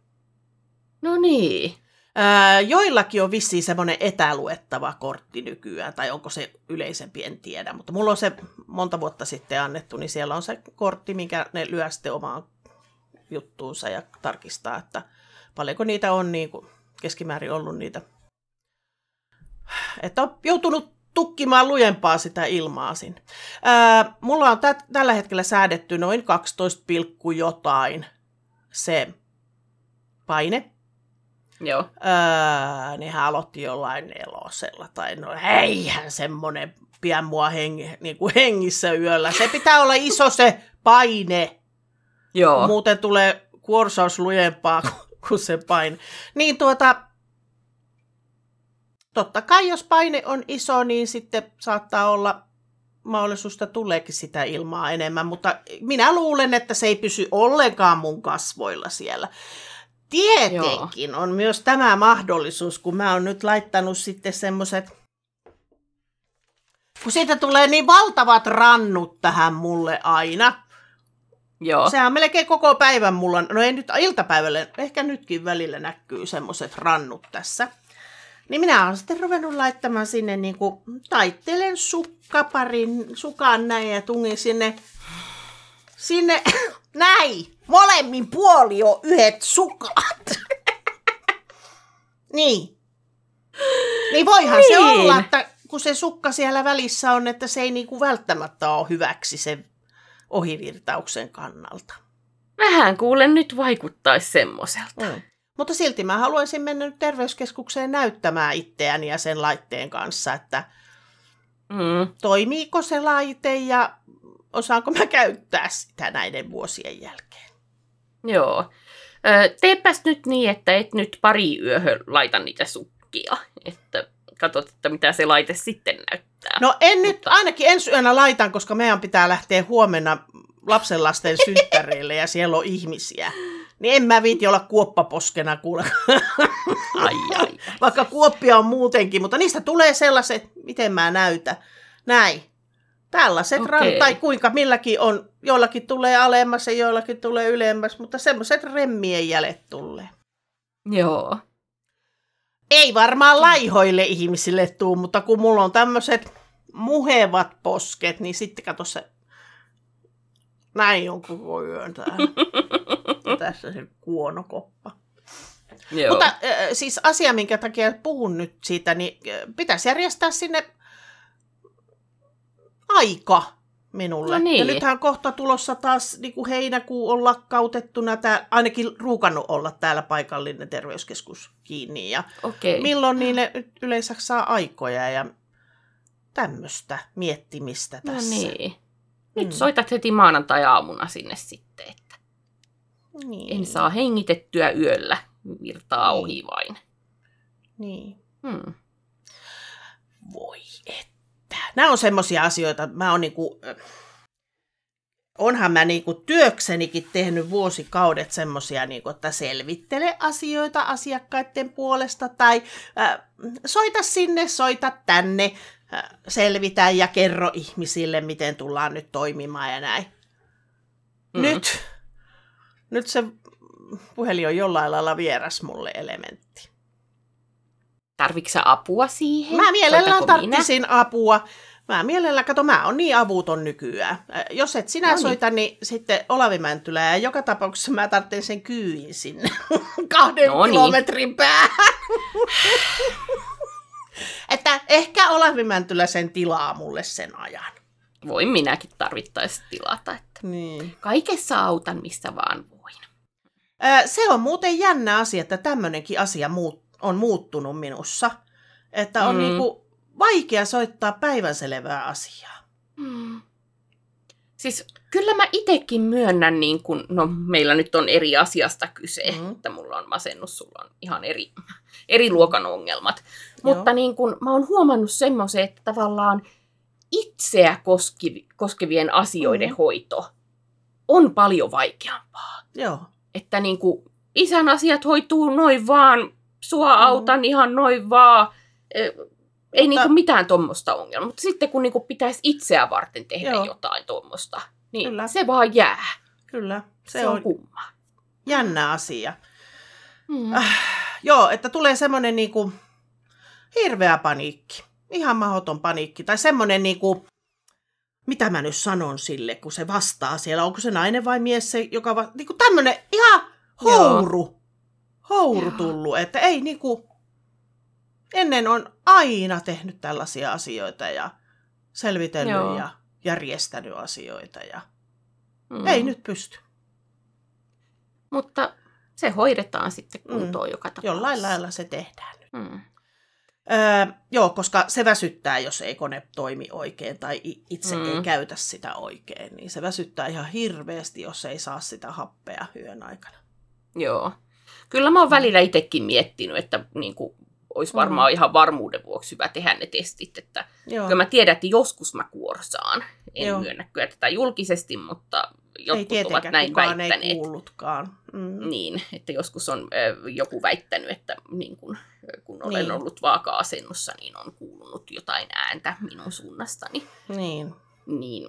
No niin. Ää, joillakin on vissiin semmoinen etäluettava kortti nykyään, tai onko se yleisempi, en tiedä, mutta mulla on se monta vuotta sitten annettu, niin siellä on se kortti, minkä ne lyö sitten omaan juttuunsa ja tarkistaa, että paljonko niitä on niin kuin keskimäärin ollut niitä, että on joutunut tukkimaan lujempaa sitä ilmaa sinne. Ää, mulla on tä- tällä hetkellä säädetty noin 12, pilkku jotain se paine, Joo. Öö, nehän aloitti jollain nelosella, tai no eihän semmonen pian mua hengi, niin kuin hengissä yöllä. Se pitää olla iso se paine, Joo. muuten tulee kuorsaus lujempaa kuin- se paine. Niin tuota, totta kai jos paine on iso, niin sitten saattaa olla mahdollisuus, että tuleekin sitä ilmaa enemmän, mutta minä luulen, että se ei pysy ollenkaan mun kasvoilla siellä. Tietenkin on myös tämä mahdollisuus, kun mä oon nyt laittanut sitten semmoiset, kun siitä tulee niin valtavat rannut tähän mulle aina. Joo. Sehän on melkein koko päivän mulla, no ei nyt iltapäivällä, ehkä nytkin välillä näkyy semmoiset rannut tässä. Niin minä olen sitten ruvennut laittamaan sinne niin kuin, taittelen sukkaparin, sukan näin ja tungin sinne, sinne, näin, molemmin puoli on yhdet sukat. niin. Niin voihan niin. se olla, että kun se sukka siellä välissä on, että se ei niin kuin välttämättä ole hyväksi sen ohivirtauksen kannalta. Vähän kuulen nyt vaikuttaisi semmoiselta. Mm. Mutta silti mä haluaisin mennä nyt terveyskeskukseen näyttämään itseäni ja sen laitteen kanssa, että Mm. toimiiko se laite ja osaanko mä käyttää sitä näiden vuosien jälkeen. Joo. Ö, teepäs nyt niin, että et nyt pari yöhön laita niitä sukkia. Että katsot, että mitä se laite sitten näyttää. No en nyt, Mutta- ainakin ensi yönä laitan, koska meidän pitää lähteä huomenna lapsenlasten synttäreille ja siellä on ihmisiä. Niin en mä viiti olla kuoppaposkena kuule, Ai, ai, ai. vaikka kuoppia on muutenkin, mutta niistä tulee sellaiset, miten mä näytän. Näin. Tällaiset Okei. ran, tai kuinka milläkin on, joillakin tulee alemmas ja joillakin tulee ylemmäs, mutta semmoiset remmien jäljet tulee. Joo. Ei varmaan laihoille ihmisille tuu, mutta kun mulla on tämmöiset muhevat posket, niin sitten kato se, näin on koko yön täällä. Tässä se kuonokoppa. Joo. Mutta äh, siis asia, minkä takia puhun nyt siitä, niin äh, pitäisi järjestää sinne aika minulle. No niin. Ja nythän kohta tulossa taas niin kuin heinäkuu on lakkautettuna, tää, ainakin ruukannut olla täällä paikallinen terveyskeskus kiinni. Ja Okei. milloin niille yleensä saa aikoja ja tämmöistä miettimistä No tässä. niin. Nyt Mm. soitat heti maanantai-aamuna sinne sitten, että Niin. en saa hengitettyä yöllä. Virtaa Niin. ohi vain. Niin. Hmm. Voi. Nämä on semmoisia asioita, mä oon niinku, onhan mä niinku työksenikin tehnyt vuosikaudet semmoisia, niinku, että selvittele asioita asiakkaiden puolesta tai äh, soita sinne, soita tänne, äh, selvitä ja kerro ihmisille, miten tullaan nyt toimimaan ja näin. Mm. Nyt, nyt se puhelin on jollain lailla vieras mulle elementti. Tarvitsetko sä apua siihen? Mä mielellään tarttisin apua. Mä mielellään, kato, mä oon niin avuton nykyään. Äh, Jos et sinä No niin. soita, niin sitten Olavi Mäntylä. Ja joka tapauksessa mä tarvitsen sen kyyin sinne kahden No niin. kilometrin päähän. että ehkä Olavi Mäntylä sen tilaa mulle sen ajan. Voin minäkin tarvittaessa tilata. Että Niin. kaikessa autan, missä vaan voin. Ö, Se on muuten jännä asia, että tämmöinenkin asia muut, on muuttunut minussa. Että on Mm. niinku vaikea soittaa päivänselvää asiaa. Hmm. Siis kyllä mä itekin myönnän, niin kun, no meillä nyt on eri asiasta kyse, Mm. mm. että mulla on masennus, sulla on ihan eri, eri luokan ongelmat. Joo. Mutta niin kun, mä oon huomannut semmoisen, että tavallaan itseä koskivi, koskevien asioiden Mm. mm. hoito on paljon vaikeampaa. Joo. Että niin kun, isän asiat hoituu noin vaan, sua Mm. autan ihan noin vaan, Ö, ei Mutta- niinku mitään tuommoista ongelmaa. Mutta sitten kun niinku pitäisi itseä varten tehdä Joo. Joo. jotain tuommoista, niin Kyllä. Se vaan jää. Kyllä, se, Se, on, on kumma. jännä asia. Mm. Äh, joo, että tulee semmoinen niinku hirveä paniikki. Ihan mahdoton paniikki. Tai semmoinen niinku, mitä mä nyt sanon sille, kun se vastaa siellä. Onko se nainen vai mies se, joka va... Niinku tämmöinen ihan houru. Houru Joo. tullut. Että ei niinku... Ennen on aina tehnyt tällaisia asioita ja selvitellyt Joo. ja järjestänyt asioita ja Mm. ei nyt pysty. Mutta se hoidetaan sitten kuntoon mm. joka tapauksessa. Jollain lailla se tehdään nyt. Mm. Öö, joo, koska se väsyttää, jos ei kone toimi oikein tai itse mm. ei Mm. käytä sitä oikein. Niin se väsyttää ihan hirveästi, jos ei saa sitä happea yön aikana. Joo. Kyllä mä oon välillä itsekin miettinyt, että niin kuin, olisi varmaan Mm. ihan varmuuden vuoksi hyvä tehdä ne testit. Että, Joo, kyllä mä tiedän, että joskus mä kuorsaan. En Joo. myönnä kyllä tätä julkisesti, mutta ei jotkut ovat tietenkään näin väittäneet. ei kuullutkaan. Mm. Niin, että joskus on ö, joku väittänyt, että niin kun, kun olen Niin. ollut vaaka-asennossa, niin on kuulunut jotain ääntä minun suunnastani. Niin. Niin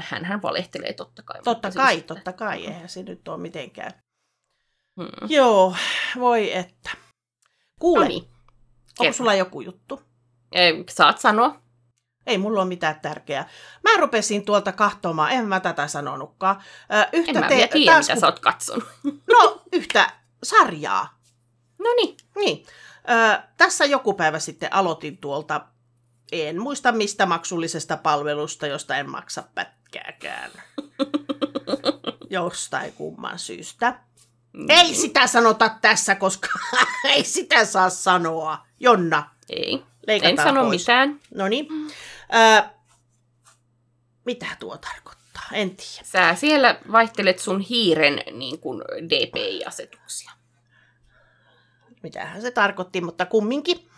hän hän valehtelee totta kai. Totta mutta kai, siis, totta kai. Eihän se nyt ole mitenkään. Hmm. Joo, voi että. Kuule, No niin, onko kerro. sulla joku juttu? Ö, Saat sanoa. Ei mulla ole mitään tärkeää. Mä rupesin tuolta kahtomaan, en mä tätä sanonutkaan. Ö, yhtä En mä te- vielä tiedä, taas mitä kun- sä oot katsonut. No, yhtä sarjaa. No niin. Niin. Ö, tässä joku päivä sitten aloitin tuolta, en muista mistä maksullisesta palvelusta, josta en maksa pätkääkään. Jostain kumman syystä. Ei sitä sanota tässä, koska ei sitä saa sanoa. Jonna, Ei. leikataan En sano pois. mitään. No niin. Ö, mitä tuo tarkoittaa? En tiedä. Sä siellä vaihtelet sun hiiren niin kuin DPI-asetuksia. Mitähän se tarkoitti, mutta kumminkin.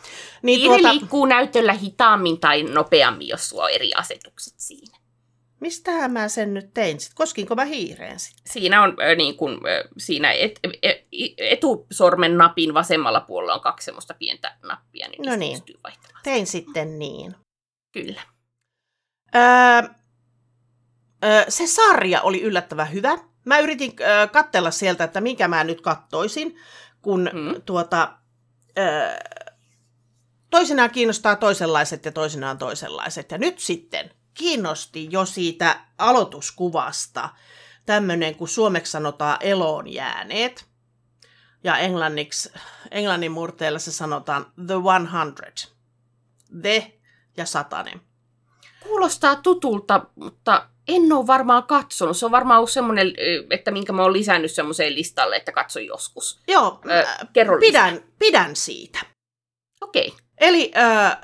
Niin Hiiri tuota... liikkuu näytöllä hitaammin tai nopeammin, jos sulla on eri asetukset siinä. Mistähän mä sen nyt tein sit? Koskinko mä hiireen sit? Siinä on ö, niin kuin, ö, siinä et, et, etusormen napin vasemmalla puolella on kaksi semmoista pientä nappia, niin No niin. pystyy vaihtamaan. Tein sitten niin. Kyllä. Öö, öö, se sarja oli yllättävän hyvä. Mä yritin öö, katsella sieltä, että minkä mä nyt kattoisin, kun Mm. tuota, öö, toisinaan kiinnostaa toisenlaiset ja toisinaan toisenlaiset. Ja nyt sitten kiinnosti jo siitä aloituskuvasta tämmöinen, kun suomeksi sanotaan eloon jääneet. Ja englanniksi, englannin murteella se sanotaan the 100. The ja satanen. Kuulostaa tutulta, mutta en ole varmaan katsonut. Se on varmaan ollut semmoinen, että minkä mä oon lisännyt semmoiseen listalle, että katso joskus. Joo, äh, kerro lisää. pidän, pidän siitä. Okei. Okay. Eli äh,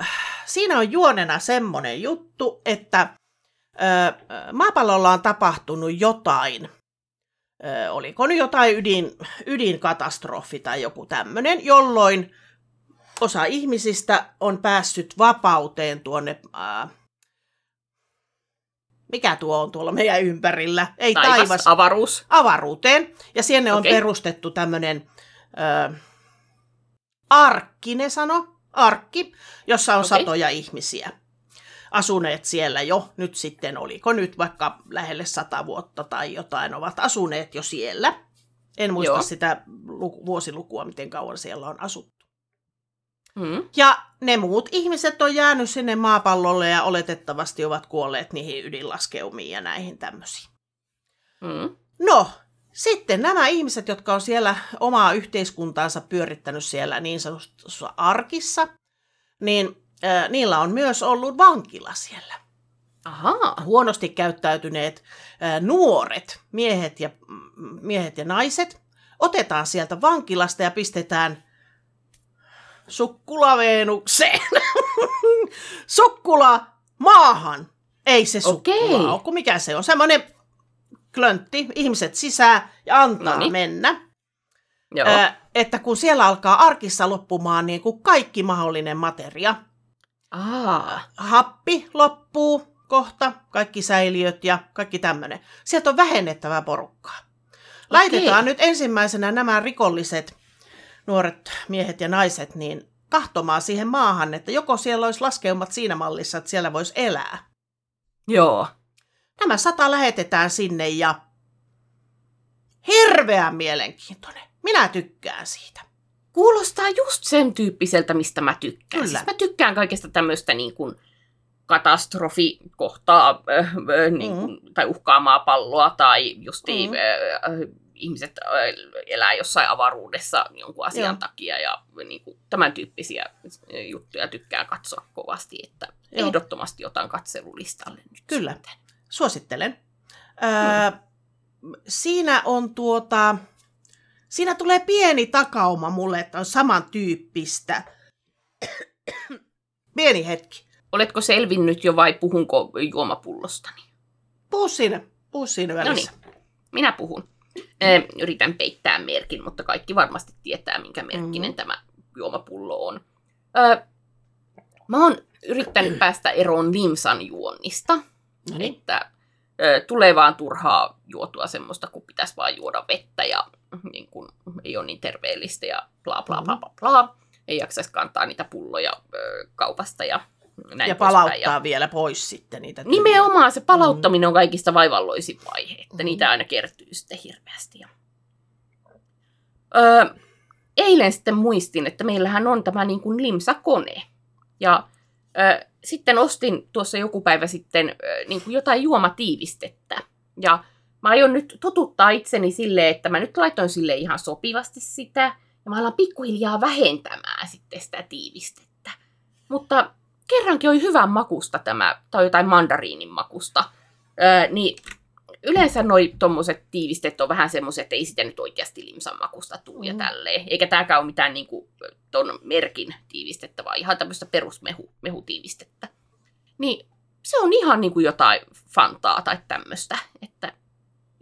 siinä on juonena semmoinen juttu, että äh, maapallolla on tapahtunut jotain. Äh, oliko nyt jotain ydin, ydinkatastrofi tai joku tämmöinen, jolloin osa ihmisistä on päässyt vapauteen tuonne... Äh, mikä tuo on tuolla meidän ympärillä? Ei Taivas, taivas, avaruus. avaruuteen. Ja sinne on Okei. perustettu tämmöinen ö, arkki, ne sano, arkki, jossa on Okei. satoja ihmisiä asuneet siellä jo. Nyt sitten, oliko nyt vaikka lähelle sata vuotta tai jotain, ovat asuneet jo siellä. En muista Joo. sitä luku, vuosilukua, miten kauan siellä on asuttu. Mm. Ja ne muut ihmiset on jäänyt sinne maapallolle ja oletettavasti ovat kuolleet niihin ydinlaskeumiin ja näihin tämmöisiin. Mm. No, sitten nämä ihmiset, jotka on siellä omaa yhteiskuntaansa pyörittänyt siellä niin sanotussa arkissa, niin äh, niillä on myös ollut vankila siellä. Ahaa. Huonosti käyttäytyneet äh, nuoret miehet ja, miehet ja naiset otetaan sieltä vankilasta ja pistetään sukkulaveenukseen. Sukkula maahan. Ei se sukkula Okei. ole, kun mikä se on. Semmoinen klöntti, ihmiset sisään ja antaa Noniin. mennä. Joo. Ö, että kun siellä alkaa arkissa loppumaan niin kuin kaikki mahdollinen materia, Aa. happi loppuu kohta, kaikki säiliöt ja kaikki tämmöinen. Sieltä on vähennettävää porukkaa. Laitetaan nyt ensimmäisenä nämä rikolliset nuoret miehet ja naiset niin kahtomaan siihen maahan, että joko siellä olisi laskeumat siinä mallissa, että siellä voisi elää. Joo. Nämä sata lähetetään sinne ja hirveän mielenkiintoinen. Minä tykkään siitä. Kuulostaa just sen tyyppiseltä, mistä mä tykkään. Kyllä. Siis mä tykkään kaikesta tämmöistä niin kuin katastrofi kohtaa äh, äh, niin kuin, tai uhkaa maapalloa tai justi Mm. äh, äh, ihmiset äh, elää jossain avaruudessa jonkun asian Joo. takia ja niin kuin, tämän tyyppisiä juttuja tykkään katsoa kovasti, että Joo. ehdottomasti otan katselulistalle nyt. Kyllä. sitten. Suosittelen. Öö, siinä on tuota, siinä tulee pieni takauma mulle, että on samantyyppistä. pieni hetki. Oletko selvinnyt jo vai puhunko juomapullostani? Puhu siinä, puhu siinä välissä. Minä puhun. Ö, Yritän peittää merkin, mutta kaikki varmasti tietää, minkä merkkinen Mhm. tämä juomapullo on. Ö, mä oon yrittänyt päästä eroon limsan juonnista, No niin. että ö, tulee vaan turhaa juotua semmoista, kun pitäisi vaan juoda vettä ja niin kun, ei ole niin terveellistä ja bla bla bla bla bla. Ei jaksaisi kantaa niitä pulloja ö, kaupasta ja näin Ja palauttaa vielä pois sitten niitä. tyhjiä. Nimenomaan se palauttaminen on kaikista vaivalloisin vaihe, että Mhm. niitä aina kertyy sitten hirveästi. Ja... Öö, eilen sitten muistin, että meillähän on tämä niin kuin limsakone. Ja sitten ostin tuossa joku päivä sitten niin kuin jotain juomatiivistettä. Ja mä aion nyt totuttaa itseni silleen, että mä nyt laitoin sille ihan sopivasti sitä. Ja mä alan pikkuhiljaa vähentämään sitten sitä tiivistettä. Mutta kerrankin oli hyvän makusta tämä, tai jotain mandariinin makusta, öö, niin yleensä noi tommoset tiivisteet on vähän semmoiset, että ei sitä nyt oikeasti limsan makusta tuu ja Mm. tälleen. Eikä tääkään ole mitään niinku ton merkin tiivistettä, vaan ihan tämmöistä perusmehutiivistettä. Niin se on ihan niinku jotain fantaa tai tämmöistä, että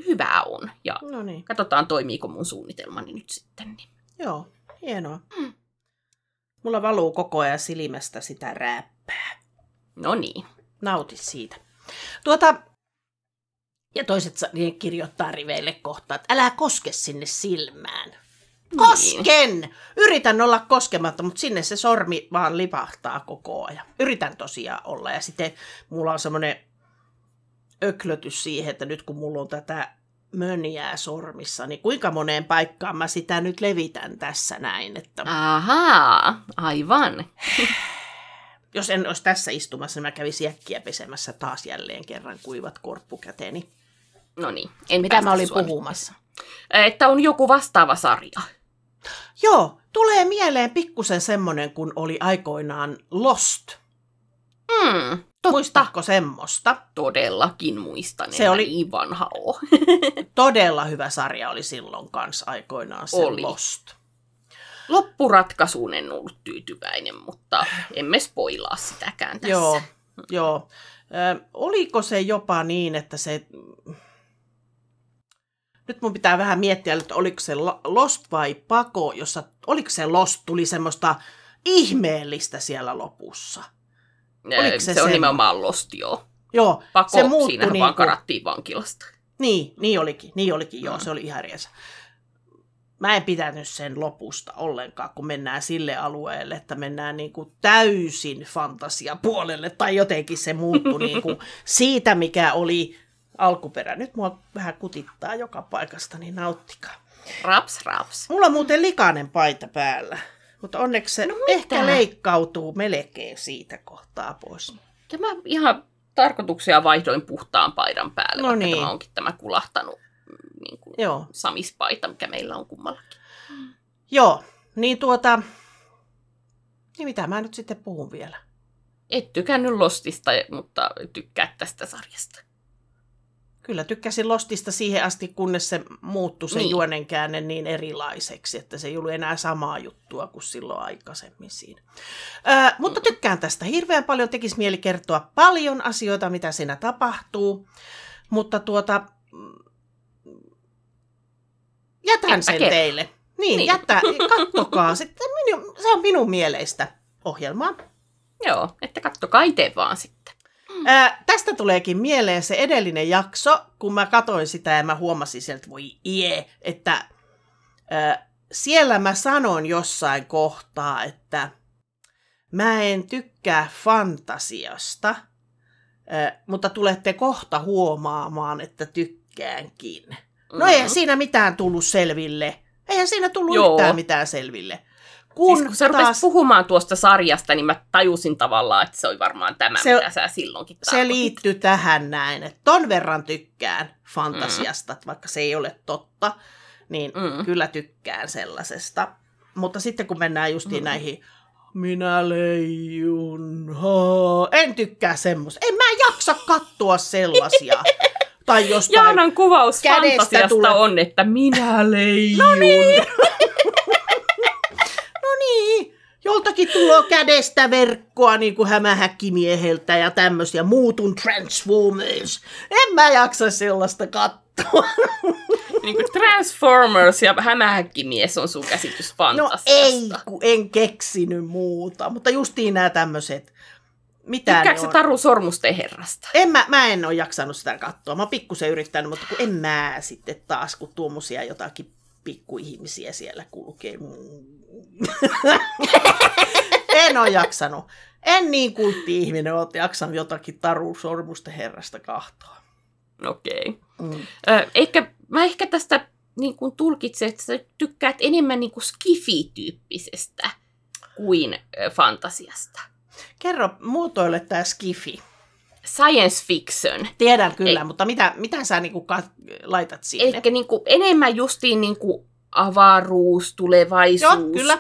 hyvää on. Ja No niin, katsotaan, toimiiko mun suunnitelmani nyt sitten. Niin. joo, hienoa. Mm. Mulla valuu koko ajan silmästä sitä räppää. No niin. Nauti siitä. Tuota, ja toiset niin kirjoittaa riveille kohta, että älä koske sinne silmään. Niin. Kosken! Yritän olla koskematta, mutta sinne se sormi vaan lipahtaa koko ajan. Yritän tosiaan olla. Ja sitten mulla on semmoinen öklötys siihen, että nyt kun mulla on tätä mönjää sormissa, niin kuinka moneen paikkaan mä sitä nyt levitän tässä näin. Että Ahaa, aivan. jos en olisi tässä istumassa, niin mä kävisin äkkiä pesemässä taas jälleen kerran kuivat korppukäteeni. No niin, en Mitä mä olin nyt puhumassa? tässä. Että on joku vastaava sarja. Joo, tulee mieleen pikkusen semmonen, kun oli aikoinaan Lost. Hmm, totta. Muistatko semmoista? Todellakin muistan, Se oli- niin vanha ole. Todella hyvä sarja oli silloin kanssa aikoinaan se Oli. Lost. Loppuratkaisuun en ollut tyytyväinen, mutta emme spoilaa sitäkään tässä. Joo, joo. Ö, oliko se jopa niin, että se... Nyt mun pitää vähän miettiä, että oliko se Lo- Lost vai Pako, jossa... Oliko se Lost, tuli semmoista ihmeellistä siellä lopussa. Ö, oliko se se, on semmo- nimenomaan Lost, joo. Joo, Pako, se muuttui siinähän niin vaan kuin- karattiin vankilasta. Niin, niin olikin, niin olikin, joo, Mm. se oli ihan riensä. Mä en pitänyt sen lopusta ollenkaan, kun mennään sille alueelle, että mennään niin kuin täysin fantasiapuolelle, tai jotenkin se muuttui niin kuin siitä, mikä oli alkuperä. Nyt mua vähän kutittaa joka paikasta, niin nauttikaa. Raps, raps. Mulla on muuten likainen paita päällä, mutta onneksi se No mitä? ehkä leikkautuu melkein siitä kohtaa pois. Ja mä ihan tarkoituksia vaihdoin puhtaan paidan päälle, No vaikka niin. tämä onkin tämä kulahtanut mm, niin kuin, Joo, samispaita, mikä meillä on kummallakin. joo, niin tuota, niin mitä mä nyt sitten puhun vielä? Et tykännyt Lostista, mutta tykkää tästä sarjasta. Kyllä tykkäsin Lostista siihen asti, kunnes se muuttui se Niin. juonenkäänne niin erilaiseksi, että se ei ollut enää samaa juttua kuin silloin aikaisemmin siinä. Ö, mutta tykkään tästä hirveän paljon, tekisi mieli kertoa paljon asioita, mitä siinä tapahtuu, mutta tuota, mm, jätän Etpä sen kerro. teille. Niin, Niin. jättä, kattokaa. Sitten minun, se on minun mieleistä ohjelmaa. Joo, että kattokaa itse vaan sitten. Ää, tästä tuleekin mieleen se edellinen jakso, kun mä katoin sitä ja mä huomasin sieltä, voi ie, että ää, siellä mä sanon jossain kohtaa, että mä en tykkää fantasiasta, ää, mutta tulette kohta huomaamaan, että tykkäänkin. No Mm. eihän siinä mitään tullut selville. Eihän siinä tullut Joo. yhtään mitään selville. Kun, Siis kun sä taas... puhumaan tuosta sarjasta, niin mä tajusin tavallaan, että se oli varmaan tämä, Se- mitä sä silloinkin se tarkoitit. liittyy tähän näin, että ton verran tykkään fantasiasta, mm. vaikka se ei ole totta, niin Mm. mm. kyllä tykkään sellaisesta. Mutta sitten kun mennään justiin Mm. näihin, minä leijun, haa. en tykkää semmoista. En mä jaksa katsoa sellaisia. tai jostain, Jaanan kuvaus kädestä fantasiasta tulee- on, että minä leijun. No niin. joltakin tulee kädestä verkkoa niin kuin hämähäkkimieheltä ja tämmöisiä muutun Transformers. En mä jaksa sellaista katsoa. niin kuin Transformers ja hämähäkkimies on sun käsitys No ei, kun en keksinyt muuta. Mutta justiin nämä tämmöiset. Mitä Tykkääkö? Taru Sormusten herrasta? En mä, mä en ole jaksanut sitä katsoa. Mä oon pikkusen yrittänyt, mutta kun en mä sitten taas, kun tuommoisia jotakin pikkuihmisiä siellä kulkee. en ole jaksanut. En niin kultti-ihminen ole jaksanut jotakin Taru Sormusten herrasta kahtoa. Okei. Okay. Mm. Ö, ehkä, mä ehkä tästä niin kuin tulkitsen, että sä tykkäät enemmän niin kuin skifi-tyyppisestä kuin ö, fantasiasta. Kerro, muotoile tämä skifi. Science fiction. Tiedän kyllä, Ei. mutta mitä, mitä sä niinku kat- laitat siihen? Eli niin kuin, enemmän justiin niin kuin avaruus, tulevaisuus, Joo, kyllä.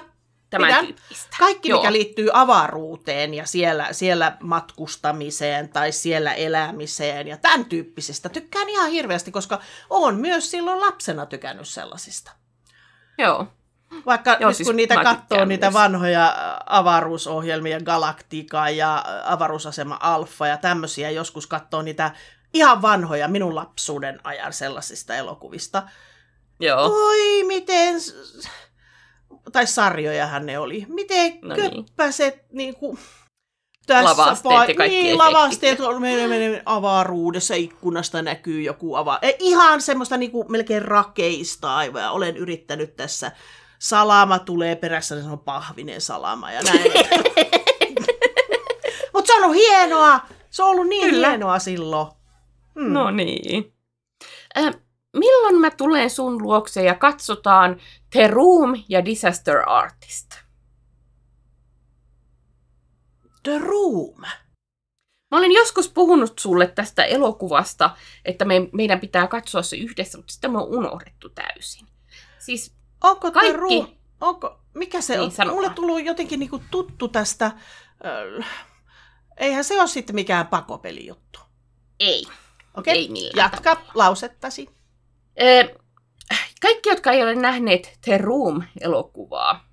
tämän Pidän. tyyppistä. Kaikki, Joo. mikä liittyy avaruuteen ja siellä, siellä matkustamiseen tai siellä elämiseen ja tämän tyyppisestä, tykkään ihan hirveästi, koska olen myös silloin lapsena tykännyt sellaisista. Joo. Vaikka Joo, nyt siis kun niitä katsoo, niitä myös. vanhoja avaruusohjelmia, Galaktika ja avaruusasema Alfa ja tämmöisiä, joskus katsoo niitä ihan vanhoja minun lapsuuden ajan sellaisista elokuvista. Joo. Oi, miten... Tai sarjojahan ne oli. Miten No niin. köppäset niin kuin, tässä Lava-asteet ja kaikki niin, efektit. lavasteet on menee, menee avaruudessa, ikkunasta näkyy joku ava... Ei, ihan semmoista niin kuin, melkein rakeista aivan. Ja Olen yrittänyt tässä. Salama tulee perässä, niin se on pahvinen salama ja näin. Mutta se on ollut hienoa. Se on ollut niin Kyllä. hienoa silloin. Mm. No niin. Äh, milloin mä tulen sun luokse ja katsotaan The Room ja Disaster Artist? The Room. Mä olin joskus puhunut sulle tästä elokuvasta, että me, meidän pitää katsoa se yhdessä, mutta sitä me on unohdettu täysin. Siis Onko Kaikki. Room? Onko, mikä se Niin, on? Mulle tullut jotenkin niinku tuttu tästä. Äh, eihän se ole sitten mikään pakopelijuttu. ei, Okei, ei millään jatka lausettasi. Ö, kaikki, jotka ei ole nähneet The Room-elokuvaa,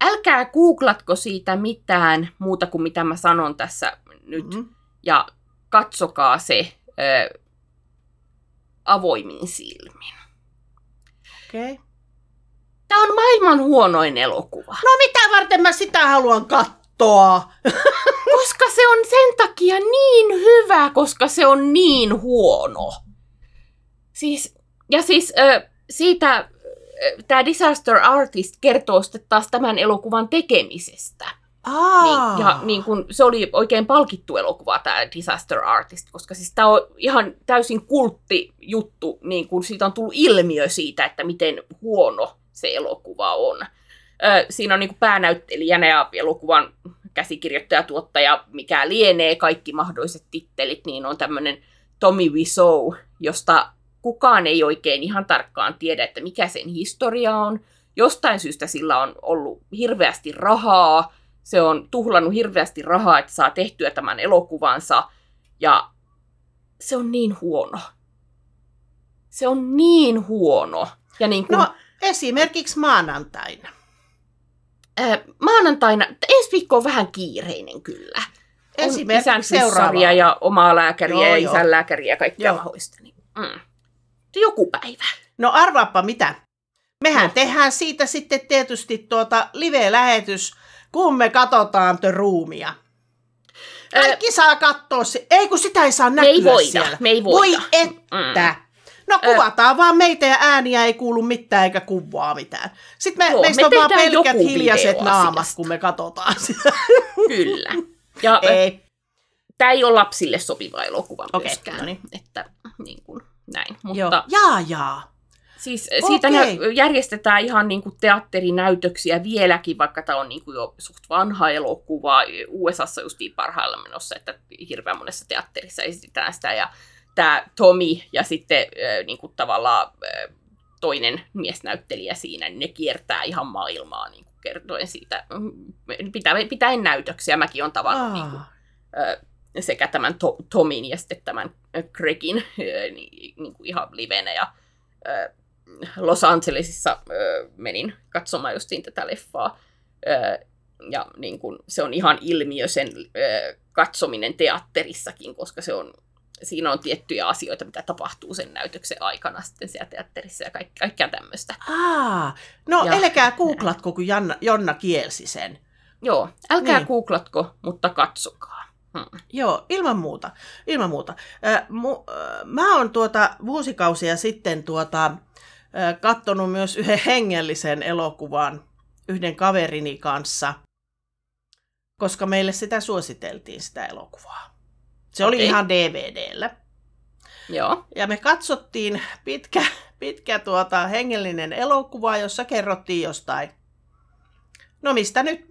älkää googlatko siitä mitään muuta kuin mitä mä sanon tässä nyt, mm. Mm. ja katsokaa se ö, avoimin silmin. Okei. Okay. Tämä on maailman huonoin elokuva, No mitä varten mä sitä haluan katsoa? koska se on sen takia niin hyvä, koska se on niin huono. Siis, ja siis ö, siitä tämä Disaster Artist kertoo sitten taas tämän elokuvan tekemisestä. Aa. Niin, ja niin kun, se oli oikein palkittu elokuva, tämä Disaster Artist, koska siis tämä on ihan täysin kulttijuttu, niin kun siitä on tullut ilmiö siitä, että miten huono se elokuva on. Siinä on niin kuin päänäyttelijänä ja elokuvan käsikirjoittaja, tuottaja, mikä lienee kaikki mahdolliset tittelit, niin on tämmöinen Tommy Wiseau, josta kukaan ei oikein ihan tarkkaan tiedä, että mikä sen historia on. Jostain syystä sillä on ollut hirveästi rahaa, se on tuhlannut hirveästi rahaa, että saa tehtyä tämän elokuvansa, ja se on niin huono. Se on niin huono. Ja niin kuin, No esimerkiksi maanantaina. ää, maanantaina, ensi viikko on vähän kiireinen kyllä. On Esimerkiksi isän seuraava. ja omaa lääkäriä Joo, ja joo. isän lääkäriä ja kaikkea Joo. mahdollista. Niin, mm. Joku päivä. No arvaappa mitä. Mehän No. tehdään siitä sitten tietysti tuota live-lähetys, kun me katsotaan The Roomia. Kaikki saa katsoa se. Ei kun sitä ei saa me näkyä ei voida, siellä. me ei Voi voida. että. Mm. No kuvataan vaan meitä ja ääniä ei kuulu mitään eikä kuvaa mitään. Sitten me, Joo, meistä me on vaan pelkät hiljaiset naamat, asiasta. kun me katsotaan sitä. Kyllä. Ja ei. tämä ei ole lapsille sopiva elokuva Okei, myöskään. no niin. Että niin kuin, näin. Joo. Mutta Jaa, jaa. siis siitä nä- Okei. järjestetään ihan niin kuin teatterinäytöksiä vieläkin, vaikka tämä on niin kuin jo suht vanha elokuva. USAssa justiin parhailla menossa, että hirveän monessa teatterissa esitetään sitä. Ja tämä Tommy ja sitten äh, niin kuin tavallaan äh, toinen miesnäyttelijä siinä, niin ne kiertää ihan maailmaa niin kuin kertoen siitä, pitää, pitäen näytöksiä. Mäkin on tavannut niin kuin, ö, sekä tämän to- Tomin ja sitten tämän Gregin ö, niin, niin kuin ihan livenä. Ja, ö, Los Angelesissa menin katsomaan justiin tätä leffaa. Ja niin kuin, se on ihan ilmiö sen katsominen teatterissakin, koska se on, siinä on tiettyjä asioita, mitä tapahtuu sen näytöksen aikana sitten siellä teatterissa ja kaikkea, kaikkea tämmöistä. Aa. No Ja- älkää googlatko, kun Janna, Jonna kielsi sen. Joo, älkää Niin. googlatko, mutta katsokaa. Hmm. Joo, ilman muuta. Ilman muuta. Äh, mu, äh, mä oon tuota vuosikausia sitten tuota, äh, kattonut myös yhden hengellisen elokuvan yhden kaverini kanssa, koska meille sitä suositeltiin, sitä elokuvaa. Se oli Okei. ihan DVDllä. Joo, Ja me katsottiin pitkä, pitkä tuota, hengellinen elokuva, jossa kerrottiin jostain, no mistä nyt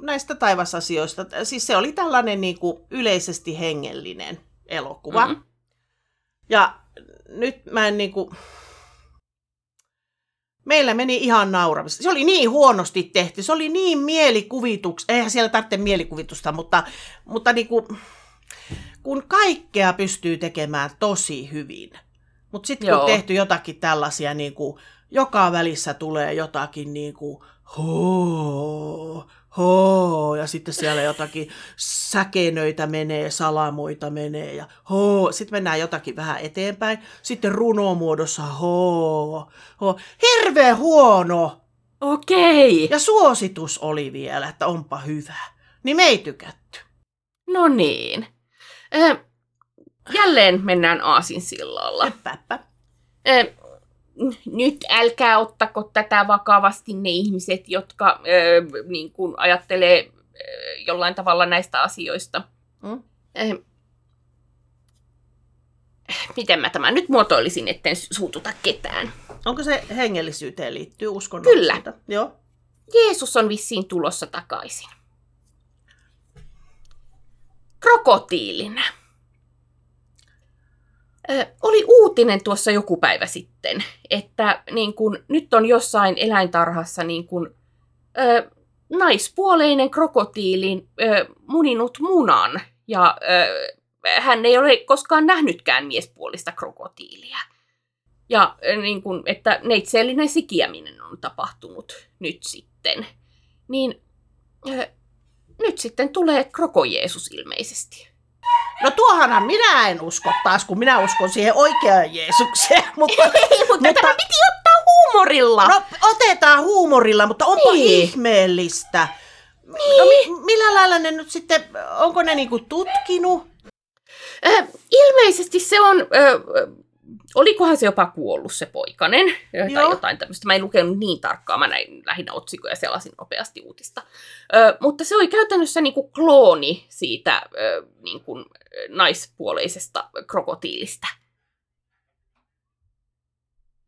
näistä taivasasioista. Siis se oli tällainen niin kuin yleisesti hengellinen elokuva. Mhm. Ja nyt mä en niin kuin... Meillä meni ihan nauramista. Se oli niin huonosti tehty. Se oli niin mielikuvituks... Eihän siellä tarvitse mielikuvitusta, mutta, mutta niin kuin, kun kaikkea pystyy tekemään tosi hyvin. Mutta sitten kun on tehty jotakin tällaisia, niin kuin, joka välissä tulee jotakin niin kuin, hoo, hoo, ja sitten siellä jotakin säkenöitä menee, salamoita menee, ja hoo, sitten mennään jotakin vähän eteenpäin, sitten runomuodossa hoo, hoo. Hirveän huono! okei. Ja suositus oli vielä, että onpa hyvä. Niin me ei tykätty. No niin. Ö, jälleen mennään Aasinsillalla. Hyppääpä. Ö, nyt älkää ottako tätä vakavasti ne ihmiset, jotka ö, niin kuin ajattelee ö, jollain tavalla näistä asioista. Mm. Ö, miten mä tämän nyt muotoilisin, etten suututa ketään. Onko se hengellisyyteen liittyy uskonnollisuutta? Joo. Jeesus on vissiin tulossa takaisin. Krokotiilinä. Ö, oli uutinen tuossa joku päivä sitten, että niin kun, nyt on jossain eläintarhassa niin kun, ö, naispuoleinen krokotiili ö, muninut munan. Ja ö, hän ei ole koskaan nähnytkään miespuolista krokotiilia. Ja niin kun, että neitseellinen sikiäminen on tapahtunut nyt sitten. Niin ö, nyt sitten tulee Kroko Jeesus ilmeisesti. No tuohanhan minä en usko taas, kun minä uskon siihen oikeaan Jeesukseen. Mutta, Ei, mutta, mutta tämä piti ottaa huumorilla. no otetaan huumorilla, mutta onpa Niin. ihmeellistä. No mi- millä lailla ne nyt sitten, onko ne niinku tutkinut? Ö, ilmeisesti se on, ö, olikohan se jopa kuollut se poikanen, ö, tai Joo. jotain tämmöistä. Mä en lukenut niin tarkkaan, mä näin lähinnä otsikoja ja selasin nopeasti uutista. Ö, mutta se oli käytännössä niinku klooni siitä ö, niinku, naispuoleisesta krokotiilista.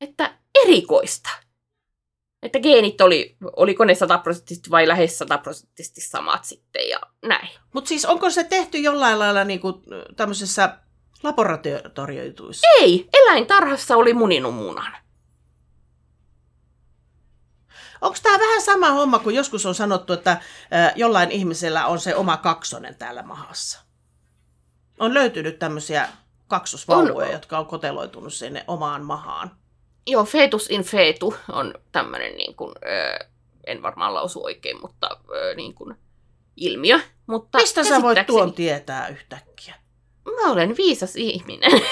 Että erikoista. Että geenit oli, oliko ne sataprosenttisesti vai lähes sataprosenttisesti samat sitten ja näin. Mutta siis onko se tehty jollain lailla niinku tämmöisessä laboratorioituissa? Ei, eläintarhassa oli muninut munan. Onko tämä vähän sama homma kuin joskus on sanottu, että jollain ihmisellä on se oma kaksonen täällä mahassa? On löytynyt tämmöisiä kaksosvauvoja, On. jotka on koteloitunut sinne omaan mahaan. Joo, fetus in fetu on tämmöinen, niin kuin, en varmaan lausu oikein, mutta niin kuin, ilmiö. Mutta Mistä sä voit tuon tietää yhtäkkiä? Mä olen viisas ihminen.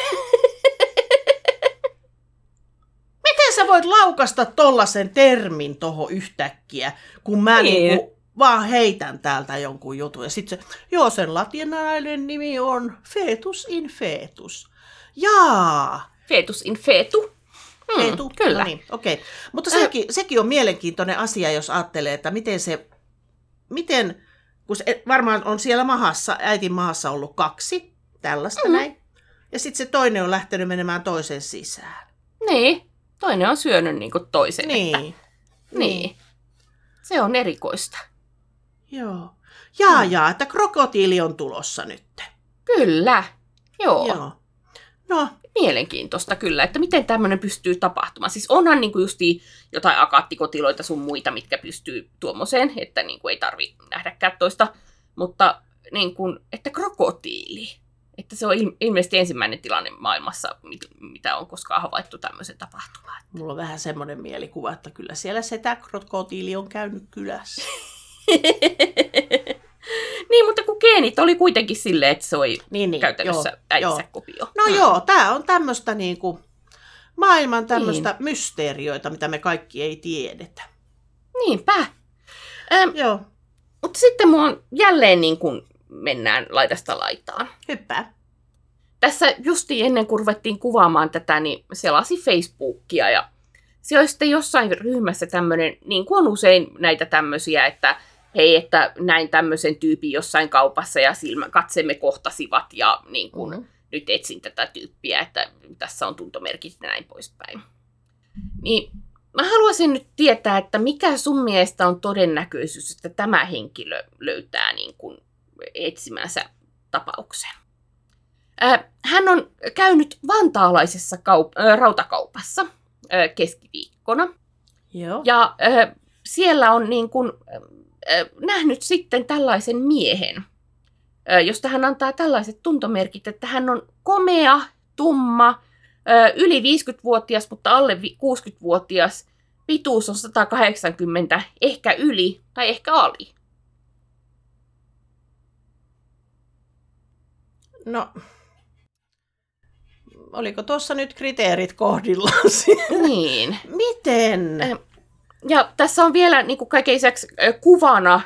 Miten sä voit laukasta tollasen termin toho yhtäkkiä, kun mä Niin. niinku vaan heitän täältä jonkun jutun. Ja sit se, joo, sen latinalainen nimi on fetus in fetus. Jaa, fetus in fetu. Hmm, fetu. Kyllä. No niin, okei. Mutta Ö- sekin, sekin on mielenkiintoinen asia, jos ajattelee, että miten se, miten, kun se varmaan on siellä mahassa, äitin mahassa ollut kaksi, tällaista Mhm. näin. Ja sitten se toinen on lähtenyt menemään toisen sisään. Niin, toinen on syönyt niin kuin toisen. Niin. Että, niin. Se on erikoista. Joo. Jaa, Mm. jaa, että krokotiili on tulossa nyt. Kyllä. Joo. Joo. No, Mielenkiintoista kyllä, että miten tämmöinen pystyy tapahtumaan. Siis onhan niin kuin justiin jotain akaattikotiloita sun muita, mitkä pystyy tuommoiseen, että niin kuin ei tarvi nähdäkään toista. Mutta niin kuin, että krokotiili, että se on il- ilmeisesti ensimmäinen tilanne maailmassa, mit- mitä on koskaan havaittu tämmöisen tapahtumaan. mulla on vähän semmoinen mielikuva, että kyllä siellä setä krokotiili on käynyt kylässä. niin, mutta kun geenit oli kuitenkin silleen, että se oli Niin, niin. käytännössä joo, kopio. No Mm. joo, tämä on tämmöistä niinku maailman tämmöistä niin. mysteerioita, mitä me kaikki ei tiedetä. Niinpä. Ähm, Joo, mutta sitten mua on jälleen niin kuin mennään laidasta laitaan. hyppää. tässä justi ennen kuin ruvettiin kuvaamaan tätä, niin selasi Facebookia ja se oli sitten jossain ryhmässä tämmöinen, niin kuin on usein näitä tämmöisiä, että hei, että näin tämmöisen tyypin jossain kaupassa ja silmä, katsemme kohtasivat ja niin kuin, Mhm. mm-hmm. nyt etsin tätä tyyppiä, että tässä on tuntomerkit ja näin poispäin. Niin mä haluaisin nyt tietää, että mikä sun mielestä on todennäköisyys, että tämä henkilö löytää niin kuin etsimänsä tapauksen. Hän on käynyt vantaalaisessa kaup- rautakaupassa keskiviikkona. Joo. Ja siellä on niin kuin, nähnyt sitten tällaisen miehen, josta hän antaa tällaiset tuntomerkit, että hän on komea, tumma, yli 50-vuotias, mutta alle vi- 60-vuotias. Pituus on 180, ehkä yli tai ehkä ali. No, oliko tuossa nyt kriteerit kohdillaan? Niin. Miten? Ja tässä on vielä niin kuin kaiken lisäksi kuvana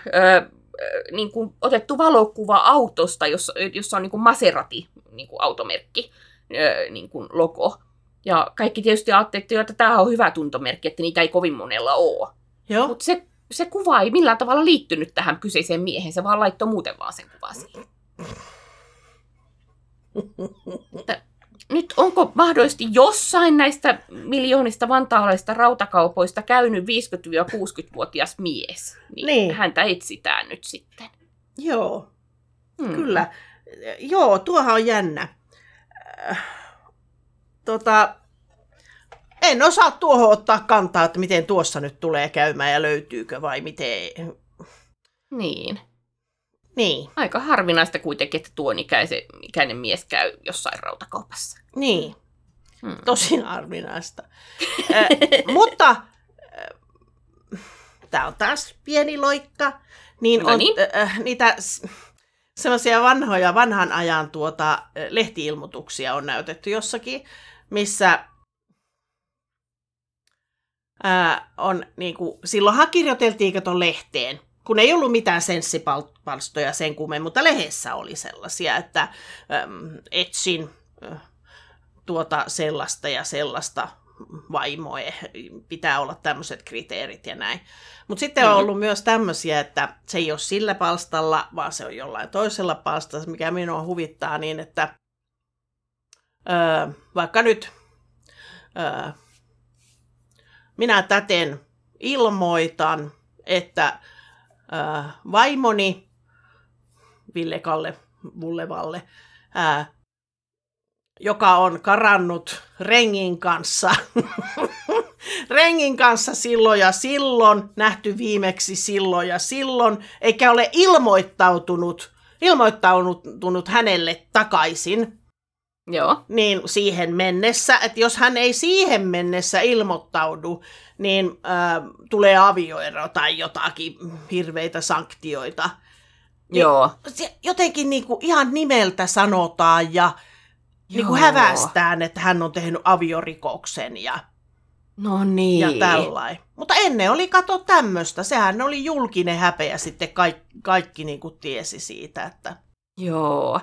niin kuin otettu valokuva autosta, jossa, on niin kuin Maserati niin kuin automerkki, niin kuin logo. Ja kaikki tietysti ajattelivat, että tämä on hyvä tuntomerkki, että niitä ei kovin monella ole. Joo. Mutta se, se kuva ei millään tavalla liittynyt tähän kyseiseen miehen, se vaan laittoi muuten vaan sen kuvan siihen. Että nyt onko mahdollisesti jossain näistä miljoonista vantaalaisista rautakaupoista käynyt 50-60-vuotias mies? Niin, Niin. Häntä etsitään nyt sitten. Joo, Hmm. kyllä. Joo, tuohan on jännä. Äh, Tota, en osaa tuohon ottaa kantaa, että miten tuossa nyt tulee käymään ja löytyykö vai miten. Niin. Niin, Aika harvinaista kuitenkin, että tuon ikäisen, ikäinen mies käy jossain rautakaupassa. niin. Hmm. Tosi harvinaista. äh, mutta tämä on taas pieni loikka. Niin No on niin. äh, niitä semmoisia vanhoja, vanhan ajan tuota, lehtiilmoituksia on näytetty jossakin, missä ää, on niin kuin, silloinhan kirjoiteltiin kato lehteen, kun ei ollut mitään senssipalstoja sen kummemmin, mutta lehdessä oli sellaisia, että äm, etsin äh, tuota sellaista ja sellaista vaimoa, pitää olla tämmöiset kriteerit ja näin. Mutta sitten on ollut myös tämmöisiä, että se ei ole sillä palstalla, vaan se on jollain toisella palstalla, mikä minua huvittaa niin, että öö, vaikka nyt öö, minä täten ilmoitan, että öö, vaimoni Ville Kalle Vullevalle, ää, joka on karannut rengin kanssa, rengin kanssa silloin ja silloin, nähty viimeksi silloin ja silloin, eikä ole ilmoittautunut, ilmoittautunut hänelle takaisin, Joo. niin siihen mennessä, että jos hän ei siihen mennessä ilmoittaudu, niin äh, tulee avioero tai jotakin hirveitä sanktioita. Niin- Joo. Se jotenkin niinku ihan nimeltä sanotaan ja niinku Joo. hävästään, että hän on tehnyt aviorikoksen ja, No niin. ja tällainen. Mutta ennen oli kato tämmöistä. Sehän oli julkinen häpeä sitten kaikki, kaikki niinku tiesi siitä, että Joo.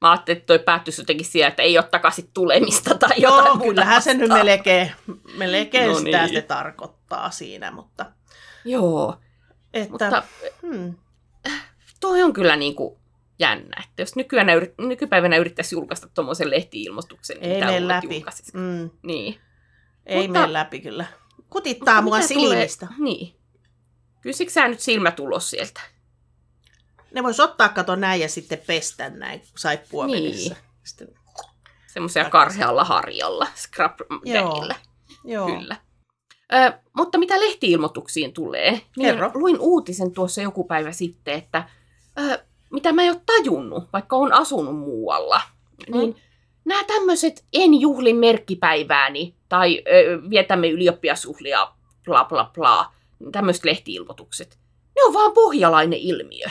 Mä ajattelin, että toi päättyisi jotenkin siihen, että ei ole takaisin tulemista tai jotain Joo, muuta kyllähän se nyt melkein, melkein No sitä niin. se tarkoittaa siinä, mutta... Joo, Että, mutta hmm, toi on kyllä niin kuin jännä, että jos nykyään nykypäivänä yrittäisi julkaista tuommoisen lehti-ilmoituksen, niin ei mene läpi. Mm, Niin. ei Mutta- mene läpi kyllä. Kutittaa mua silmistä. Tulee, niin. Kysikö sä nyt silmätulos sieltä? Ne vois ottaa, kato näin ja sitten pestä näin saippua Niin. vedessä. Sitten, Semmoisia karhealla harjalla, scrub Joo. joo. Kyllä. Ö, mutta mitä lehtiilmoituksiin tulee, niin Kerro. luin uutisen tuossa joku päivä sitten, että ö, mitä mä en ole tajunnut, vaikka on asunut muualla, Mm. niin nämä tämmöiset en juhlin merkkipäivääni tai ö, vietämme ylioppiasjuhlia, bla bla bla, tämmöiset lehtiilmoitukset, ne on vaan pohjalainen ilmiö.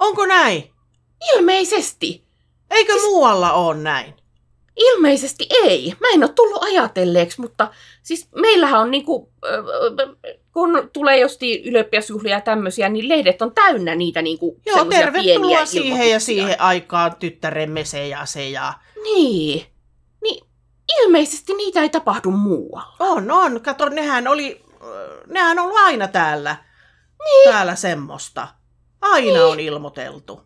Onko näin? Ilmeisesti. Eikö Siis- muualla ole näin? Ilmeisesti ei. Mä en ole tullut ajatelleeksi, mutta siis meillähän on niinku, kun tulee josti ylioppilasjuhlia ja tämmöisiä, niin lehdet on täynnä niitä niinku Joo, tervetuloa pieniä siihen ja siihen aikaan tyttäremme se ja se ja... Niin. Niin ilmeisesti niitä ei tapahdu muualla. On, on. Kato, nehän oli, nehän on ollut aina täällä. Niin. Täällä semmoista. Aina niin. on ilmoiteltu.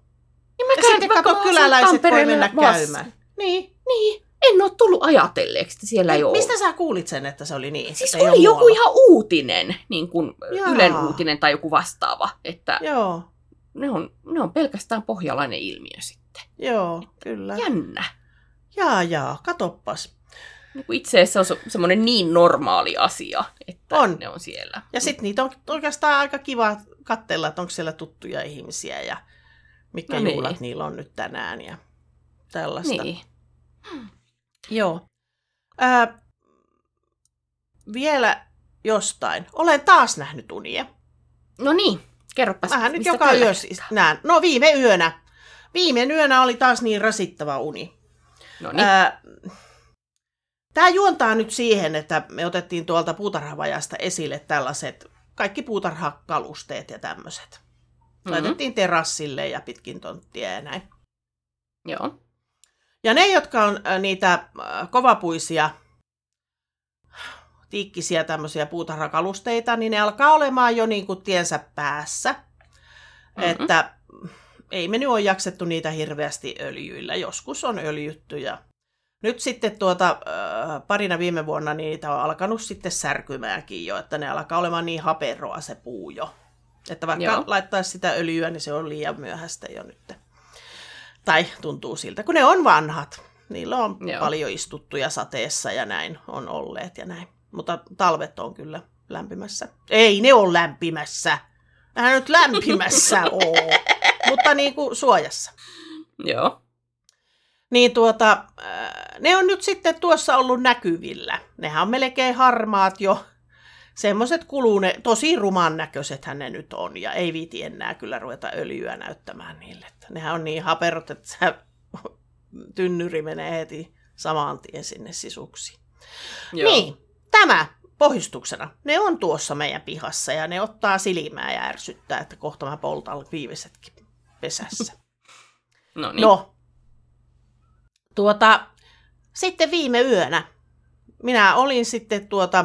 Niin Ja sitten vaikka mä kyläläiset voi mennä vasta- käymään. Niin. Niin, en ole tullut ajatelleeksi, että siellä ei ole. Mistä sä kuulit sen, että se oli niin? Siis että oli joku muualla? ihan uutinen, niin kuin Jaa. Ylen uutinen tai joku vastaava, että Joo, ne on, ne on pelkästään pohjalainen ilmiö sitten. joo, kyllä. Jännä. Jaa, jaa, katoppas. Niin kuin itse asiassa se on semmoinen niin normaali asia, että On. ne on siellä. Ja sitten niitä on oikeastaan aika kiva katsella, että onko siellä tuttuja ihmisiä ja mitkä No niin. juhlat niillä on nyt tänään ja tällaista. Niin. Joo. Ää, vielä jostain. Olen taas nähnyt unia. No niin, kerropas. Mähän nyt joka yö siis näen. No viime yönä. Viime yönä oli taas niin rasittava uni. No niin, Tämä juontaa nyt siihen, että me otettiin tuolta puutarhavajasta esille tällaiset kaikki puutarhakalusteet ja tämmöiset. Mhm. Laitettiin terassille ja pitkin tonttia ja näin. joo. Ja ne, jotka on äh, niitä äh, kovapuisia, tiikkisiä tämmöisiä puutarhakalusteita, niin ne alkaa olemaan jo niin kuin tiensä päässä. Mhm. Mm-hmm. Että ei me nyt ole jaksettu niitä hirveästi öljyillä. Joskus on öljytty ja nyt sitten tuota, äh, parina viime vuonna niin niitä on alkanut sitten särkymäänkin jo, että ne alkaa olemaan niin haperoa se puu jo. Että vaikka Joo. laittaisi sitä öljyä, niin se on liian myöhäistä jo nyt. Tai tuntuu siltä, kun ne on vanhat. Niillä on Joo. Paljon istuttuja sateessa ja näin on olleet ja näin. Mutta talvet on kyllä lämpimässä. Ei ne ole lämpimässä. Eihän nyt lämpimässä ole. Mutta niin kuin suojassa. Joo. Niin tuota, äh, ne on nyt sitten tuossa ollut näkyvillä. Nehän on melkein harmaat jo. Semmoiset kulune, tosi ruman näköisethän ne nyt on, ja ei viiti enää kyllä ruveta öljyä näyttämään niille. Että nehän on niin haperot, että se tynnyri menee heti saman tien sinne sisuksiin. Joo. Niin, tämä pohjustuksena. Ne on tuossa meidän pihassa, ja ne ottaa silmää ja ärsyttää, että kohta mä poltan viimeisetkin pesässä. No niin. No, tuota, sitten viime yönä minä olin sitten tuota,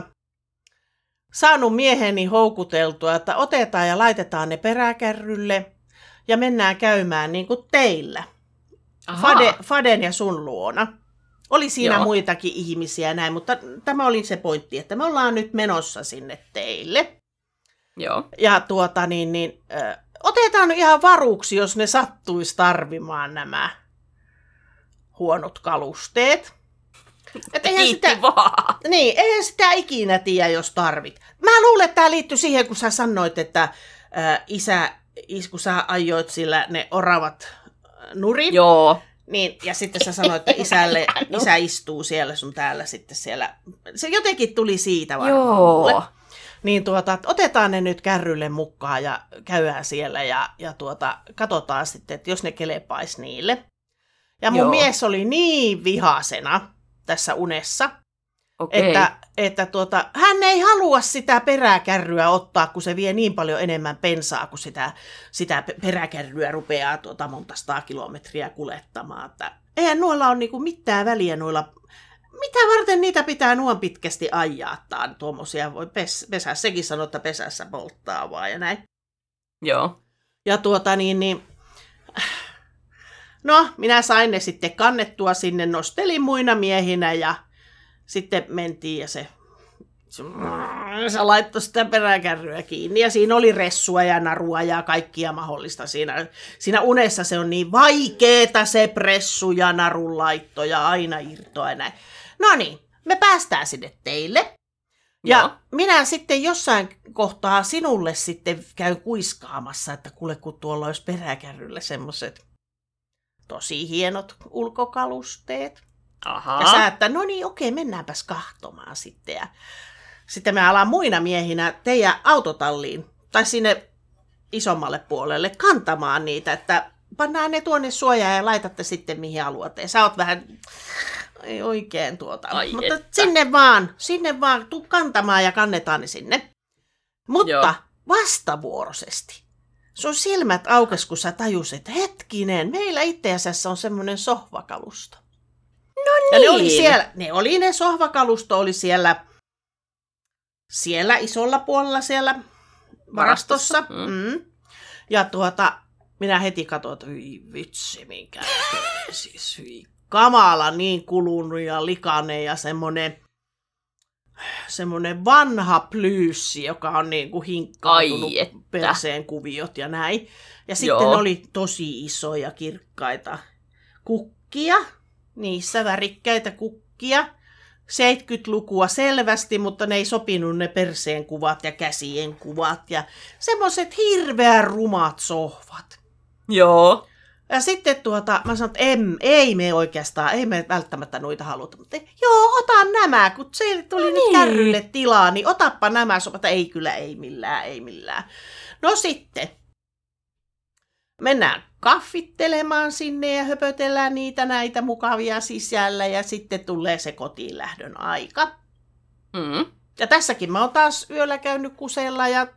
saanut mieheni houkuteltua, että otetaan ja laitetaan ne peräkärrylle ja mennään käymään niin kuin teillä. Fade, Faden ja sun luona. Oli siinä Joo. Muitakin ihmisiä näin, mutta tämä oli se pointti, että me ollaan nyt menossa sinne teille. Joo. Ja tuota niin, niin ö, otetaan ihan varuksi, jos ne sattuisi tarvimaan nämä huonot kalusteet. Et eihän Kiitti sitä, vaan. niin, eihän sitä ikinä tiedä, jos tarvit. Mä luulen, että tämä liittyy siihen, kun sä sanoit, että ä, isä, is, kun sä ajoit sillä ne oravat ä, nurin, Joo. niin, ja sitten sä sanoit, että isälle, isä istuu siellä sun täällä sitten siellä. Se jotenkin tuli siitä varmaan mulle. Joo. Niin tuota, otetaan ne nyt kärrylle mukaan ja käydään siellä ja, ja tuota, katsotaan sitten, että jos ne kelepais niille. Ja mun Joo. mies oli niin vihasena tässä unessa, Okei. että, että tuota, hän ei halua sitä peräkärryä ottaa, kun se vie niin paljon enemmän pensaa, kun sitä, sitä pe- peräkärryä rupeaa tuota monta sataa kilometriä kuljettamaan. Että eihän noilla ole niinku mitään väliä noilla mitä varten niitä pitää nuon pitkästi ajaa? Tuommoisia voi pes, pesää. Sekin sanoo, että pesässä polttaa vaan ja näin. Joo. Ja tuota niin, niin no, minä sain ne sitten kannettua sinne, nostelin muina miehinä ja sitten mentiin ja se, se, se laittoi sitä peräkärryä kiinni ja siinä oli ressua ja narua ja kaikkia mahdollista siinä. Siinä unessa se on niin vaikeeta se pressu ja narun laitto ja aina irtoa ja näin. No niin, me päästään sinne teille. Ja Joo. minä sitten jossain kohtaa sinulle sitten käyn kuiskaamassa, että kuule kun tuolla olisi peräkärryllä semmoiset tosi hienot ulkokalusteet. Ahaa. Ja sä, että no niin, okei, mennäänpäs kahtomaan sitten. Ja sitten me alan muina miehinä teidän autotalliin tai sinne isommalle puolelle kantamaan niitä, että pannaan ne tuonne suojaan ja laitatte sitten mihin haluatte. Ja sä oot vähän ei oikein tuota. Ai Mutta että. sinne vaan, sinne vaan, tuu kantamaan ja kannetaan ne sinne. Mutta Joo. vastavuoroisesti. Sun silmät aukes, kun sä tajusit, että hetkinen, meillä itse asiassa on semmoinen sohvakalusto. Ja ne oli Niin. siellä, ne oli ne sohvakalusto oli siellä, siellä isolla puolella siellä varastossa. Varastossa, Mm. mm. Ja tuota, minä heti katsoin, että hyi vitsi, minkä siis hyi kamala niin kulunut ja likainen ja semmoinen semmoinen vanha plyyssi, joka on niin kuin hinkkautunut Ai että. perseen kuviot ja näin. Ja sitten Joo. oli tosi isoja, kirkkaita kukkia, niissä värikkäitä kukkia. 70-lukua selvästi, mutta ne ei sopinut ne perseen kuvat ja käsien kuvat ja semmoiset hirveän rumat sohvat. Joo. Ja sitten tuota, mä sanoin, että em, ei me oikeastaan, ei me välttämättä noita haluta. Mutta joo, ota nämä, kun se tuli no No nyt niin. kärrylle tilaa, niin otappa nämä. Sopa, että ei kyllä, ei millään, ei millään. No sitten, mennään kaffittelemaan sinne ja höpötellään niitä näitä mukavia sisällä ja sitten tulee se kotiin lähdön aika. Mm. Ja tässäkin mä oon taas yöllä käynyt kusella ja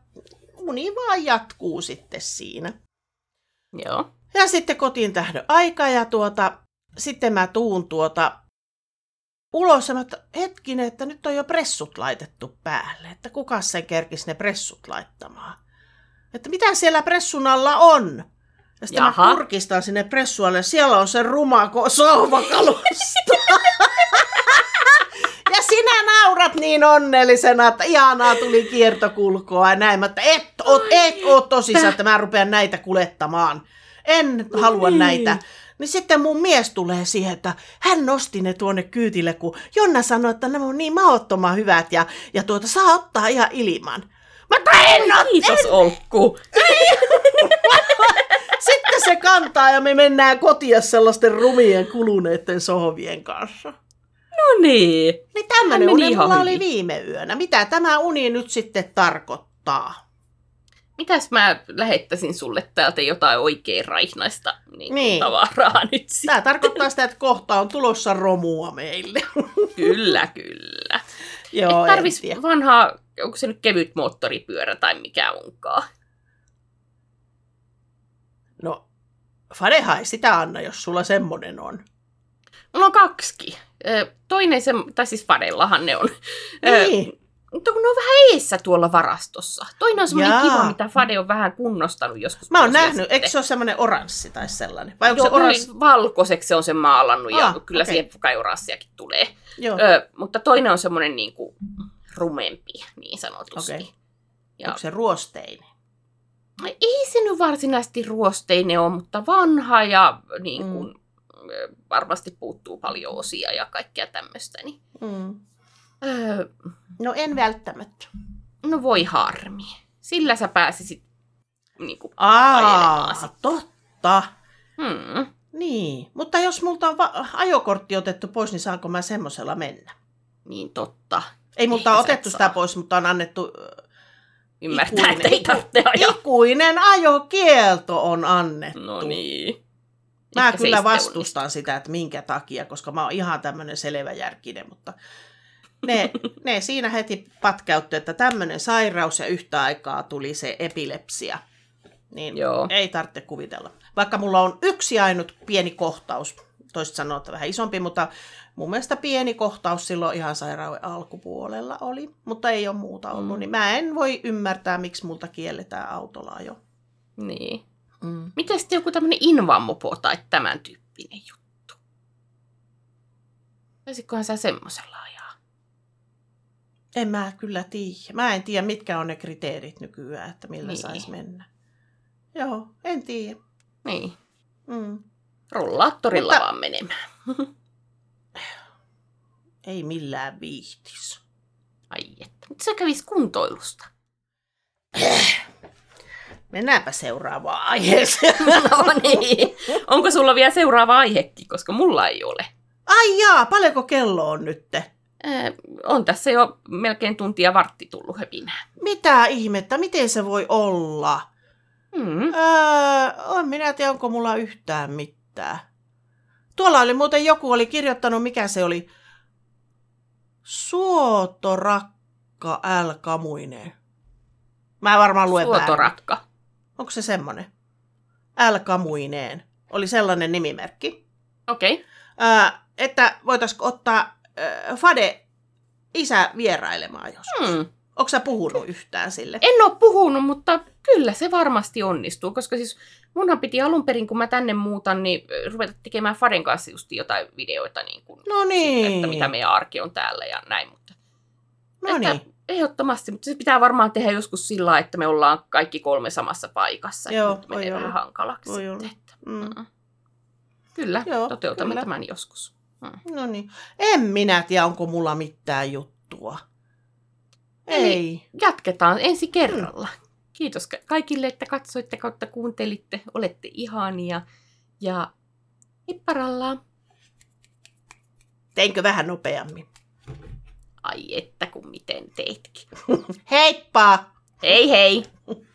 uni vaan jatkuu sitten siinä. Joo. Ja sitten kotiin tähdön aika ja tuota, sitten mä tuun tuota ulos ja mä, että hetkinen, että nyt on jo pressut laitettu päälle, että kuka sen kerkisi ne pressut laittamaan. Että mitä siellä pressun alla on? Ja sitten Jaha. mä kurkistan sinne pressualle ja siellä on se ruma ko- sohvakalusto. sinä naurat niin onnellisena, että ihanaa tuli kiertokulkoa ja näin. Mä, että et, oot, et oot tosissaan, että mä rupean näitä kulettamaan. En halua niin. näitä. Niin sitten mun mies tulee siihen, että hän nosti ne tuonne kyytille, kun Jonna sanoi, että nämä on niin mahdottoman hyvät ja, ja tuota saa ottaa ihan ilman. Mä en oo, Kiitos, Olkku. Sitten se kantaa ja me mennään kotiin sellaisten rumien kuluneiden sohvien kanssa. No niin. Niin tämmöinen uni mulla oli hyvin. viime yönä. Mitä tämä uni nyt sitten tarkoittaa? Mitäs mä lähettäisin sulle täältä jotain oikein raihnaista niin Niin. tavaraa nyt sitten? Tämä tarkoittaa sitä, että kohta on tulossa romua meille. Kyllä, kyllä. Joo, Et tarvis vanhaa, onko se nyt kevyt moottoripyörä tai mikä onkaan. No, Fadeha ei sitä anna, jos sulla semmonen on. Mulla on kaksikin. Toinen se, tai siis Fadellahan ne on. Niin. Mutta kun ne on vähän eessä tuolla varastossa. Toinen on semmoinen Jaa. kiva, mitä Fade on vähän kunnostanut joskus. Mä oon nähnyt, sitten. eikö se ole semmoinen oranssi tai sellainen? Vai onko Joo, se oranssi? oranssi... valkoiseksi se on sen maalannut ja Ah, kyllä okei. siihen kai oranssiakin tulee. Joo. Ö, mutta toinen on semmoinen niin kuin rumempi niin sanotusti. Okei. Ja Onko se ruosteinen? ei se nyt varsinaisesti ruosteinen ole, mutta vanha ja niin Mm. kuin, ö, varmasti puuttuu paljon osia ja kaikkea tämmöistä. Niin, Mm. Ö, No en välttämättä. no voi harmi. Sillä sä pääsisit niin kuin, Ajelemaan Aa, sit. totta. hmm. Niin, mutta jos multa on va- ajokortti otettu pois, niin saanko mä semmoisella mennä? Niin totta. Ei multa Ehkä otettu sitä pois, mutta on annettu Ymmärtää, Ikuinen- että ei tarvitse ajaa. ikuinen ajokielto on annettu. No niin. Mä Ehkä kyllä vastustan sitä, että minkä takia, koska mä oon ihan tämmöinen selväjärkinen, mutta ne, ne siinä heti patkäytti, että tämmöinen sairaus ja yhtä aikaa tuli se epilepsia. Niin Joo. ei tarvitse kuvitella. Vaikka mulla on yksi ainut pieni kohtaus, toiset sanoo, että vähän isompi, mutta mun mielestä pieni kohtaus silloin ihan sairauden alkupuolella oli, mutta ei ole muuta ollut, Mm. niin mä en voi ymmärtää, miksi multa kielletään autolla jo. Niin. Mm. Miten sitten joku tämmöinen invamopo tai tämän tyyppinen juttu? Voisitkohan sä semmosella ajaa? En mä kyllä tiedä. Mä en tiedä, mitkä on ne kriteerit nykyään, että millä Niin. saisi mennä. Joo, en tiedä. Niin. Mm. Rollaattorilla Mutta- vaan menemään. Ei millään viihtis. Ai että. Mutta se kävisi kuntoilusta. Mennäänpä seuraavaan aiheeseen. No niin. Onko sulla vielä seuraava aihekin, koska mulla ei ole? Ai jaa, paljonko kello on nytte? Ää, on tässä jo melkein tuntia vartti tullut höpinää. Mitä ihmettä, miten se voi olla? Mm. Öö, en minä tiedä, onko mulla yhtään mitään. Tuolla oli muuten joku oli kirjoittanut, mikä se oli. Suotorakka L. Kamuinen. Mä varmaan luen väärin. Suotorakka. Onko se semmonen? L. Kamuineen. Oli sellainen nimimerkki. Okei. Okay. Öö, että voitaisiko ottaa öö, Fade isä vierailemaan joskus. Hmm. Onko sä puhunut yhtään sille? En ole puhunut, mutta kyllä se varmasti onnistuu, koska siis munhan piti alun perin, kun mä tänne muutan, niin ruveta tekemään Faden kanssa just jotain videoita, niin kuin, No niin. että mitä meidän arki on täällä ja näin. Mutta, No että niin. Ehdottomasti, mutta se pitää varmaan tehdä joskus sillä että me ollaan kaikki kolme samassa paikassa. Joo, että menee olla. vähän hankalaksi Voi sitten. Että, Mm. mm. Kyllä, Joo, toteutamme kyllä. tämän joskus. Mm. No niin. En minä tiedä, onko mulla mitään juttua. Eli- Ei. Jatketaan ensi kerralla. Kiitos ka- kaikille, että katsoitte kautta kuuntelitte. Olette ihania. Ja hipparallaan. Teinkö vähän nopeammin? Ai että kun miten teitkin. Heippa! Hei hei!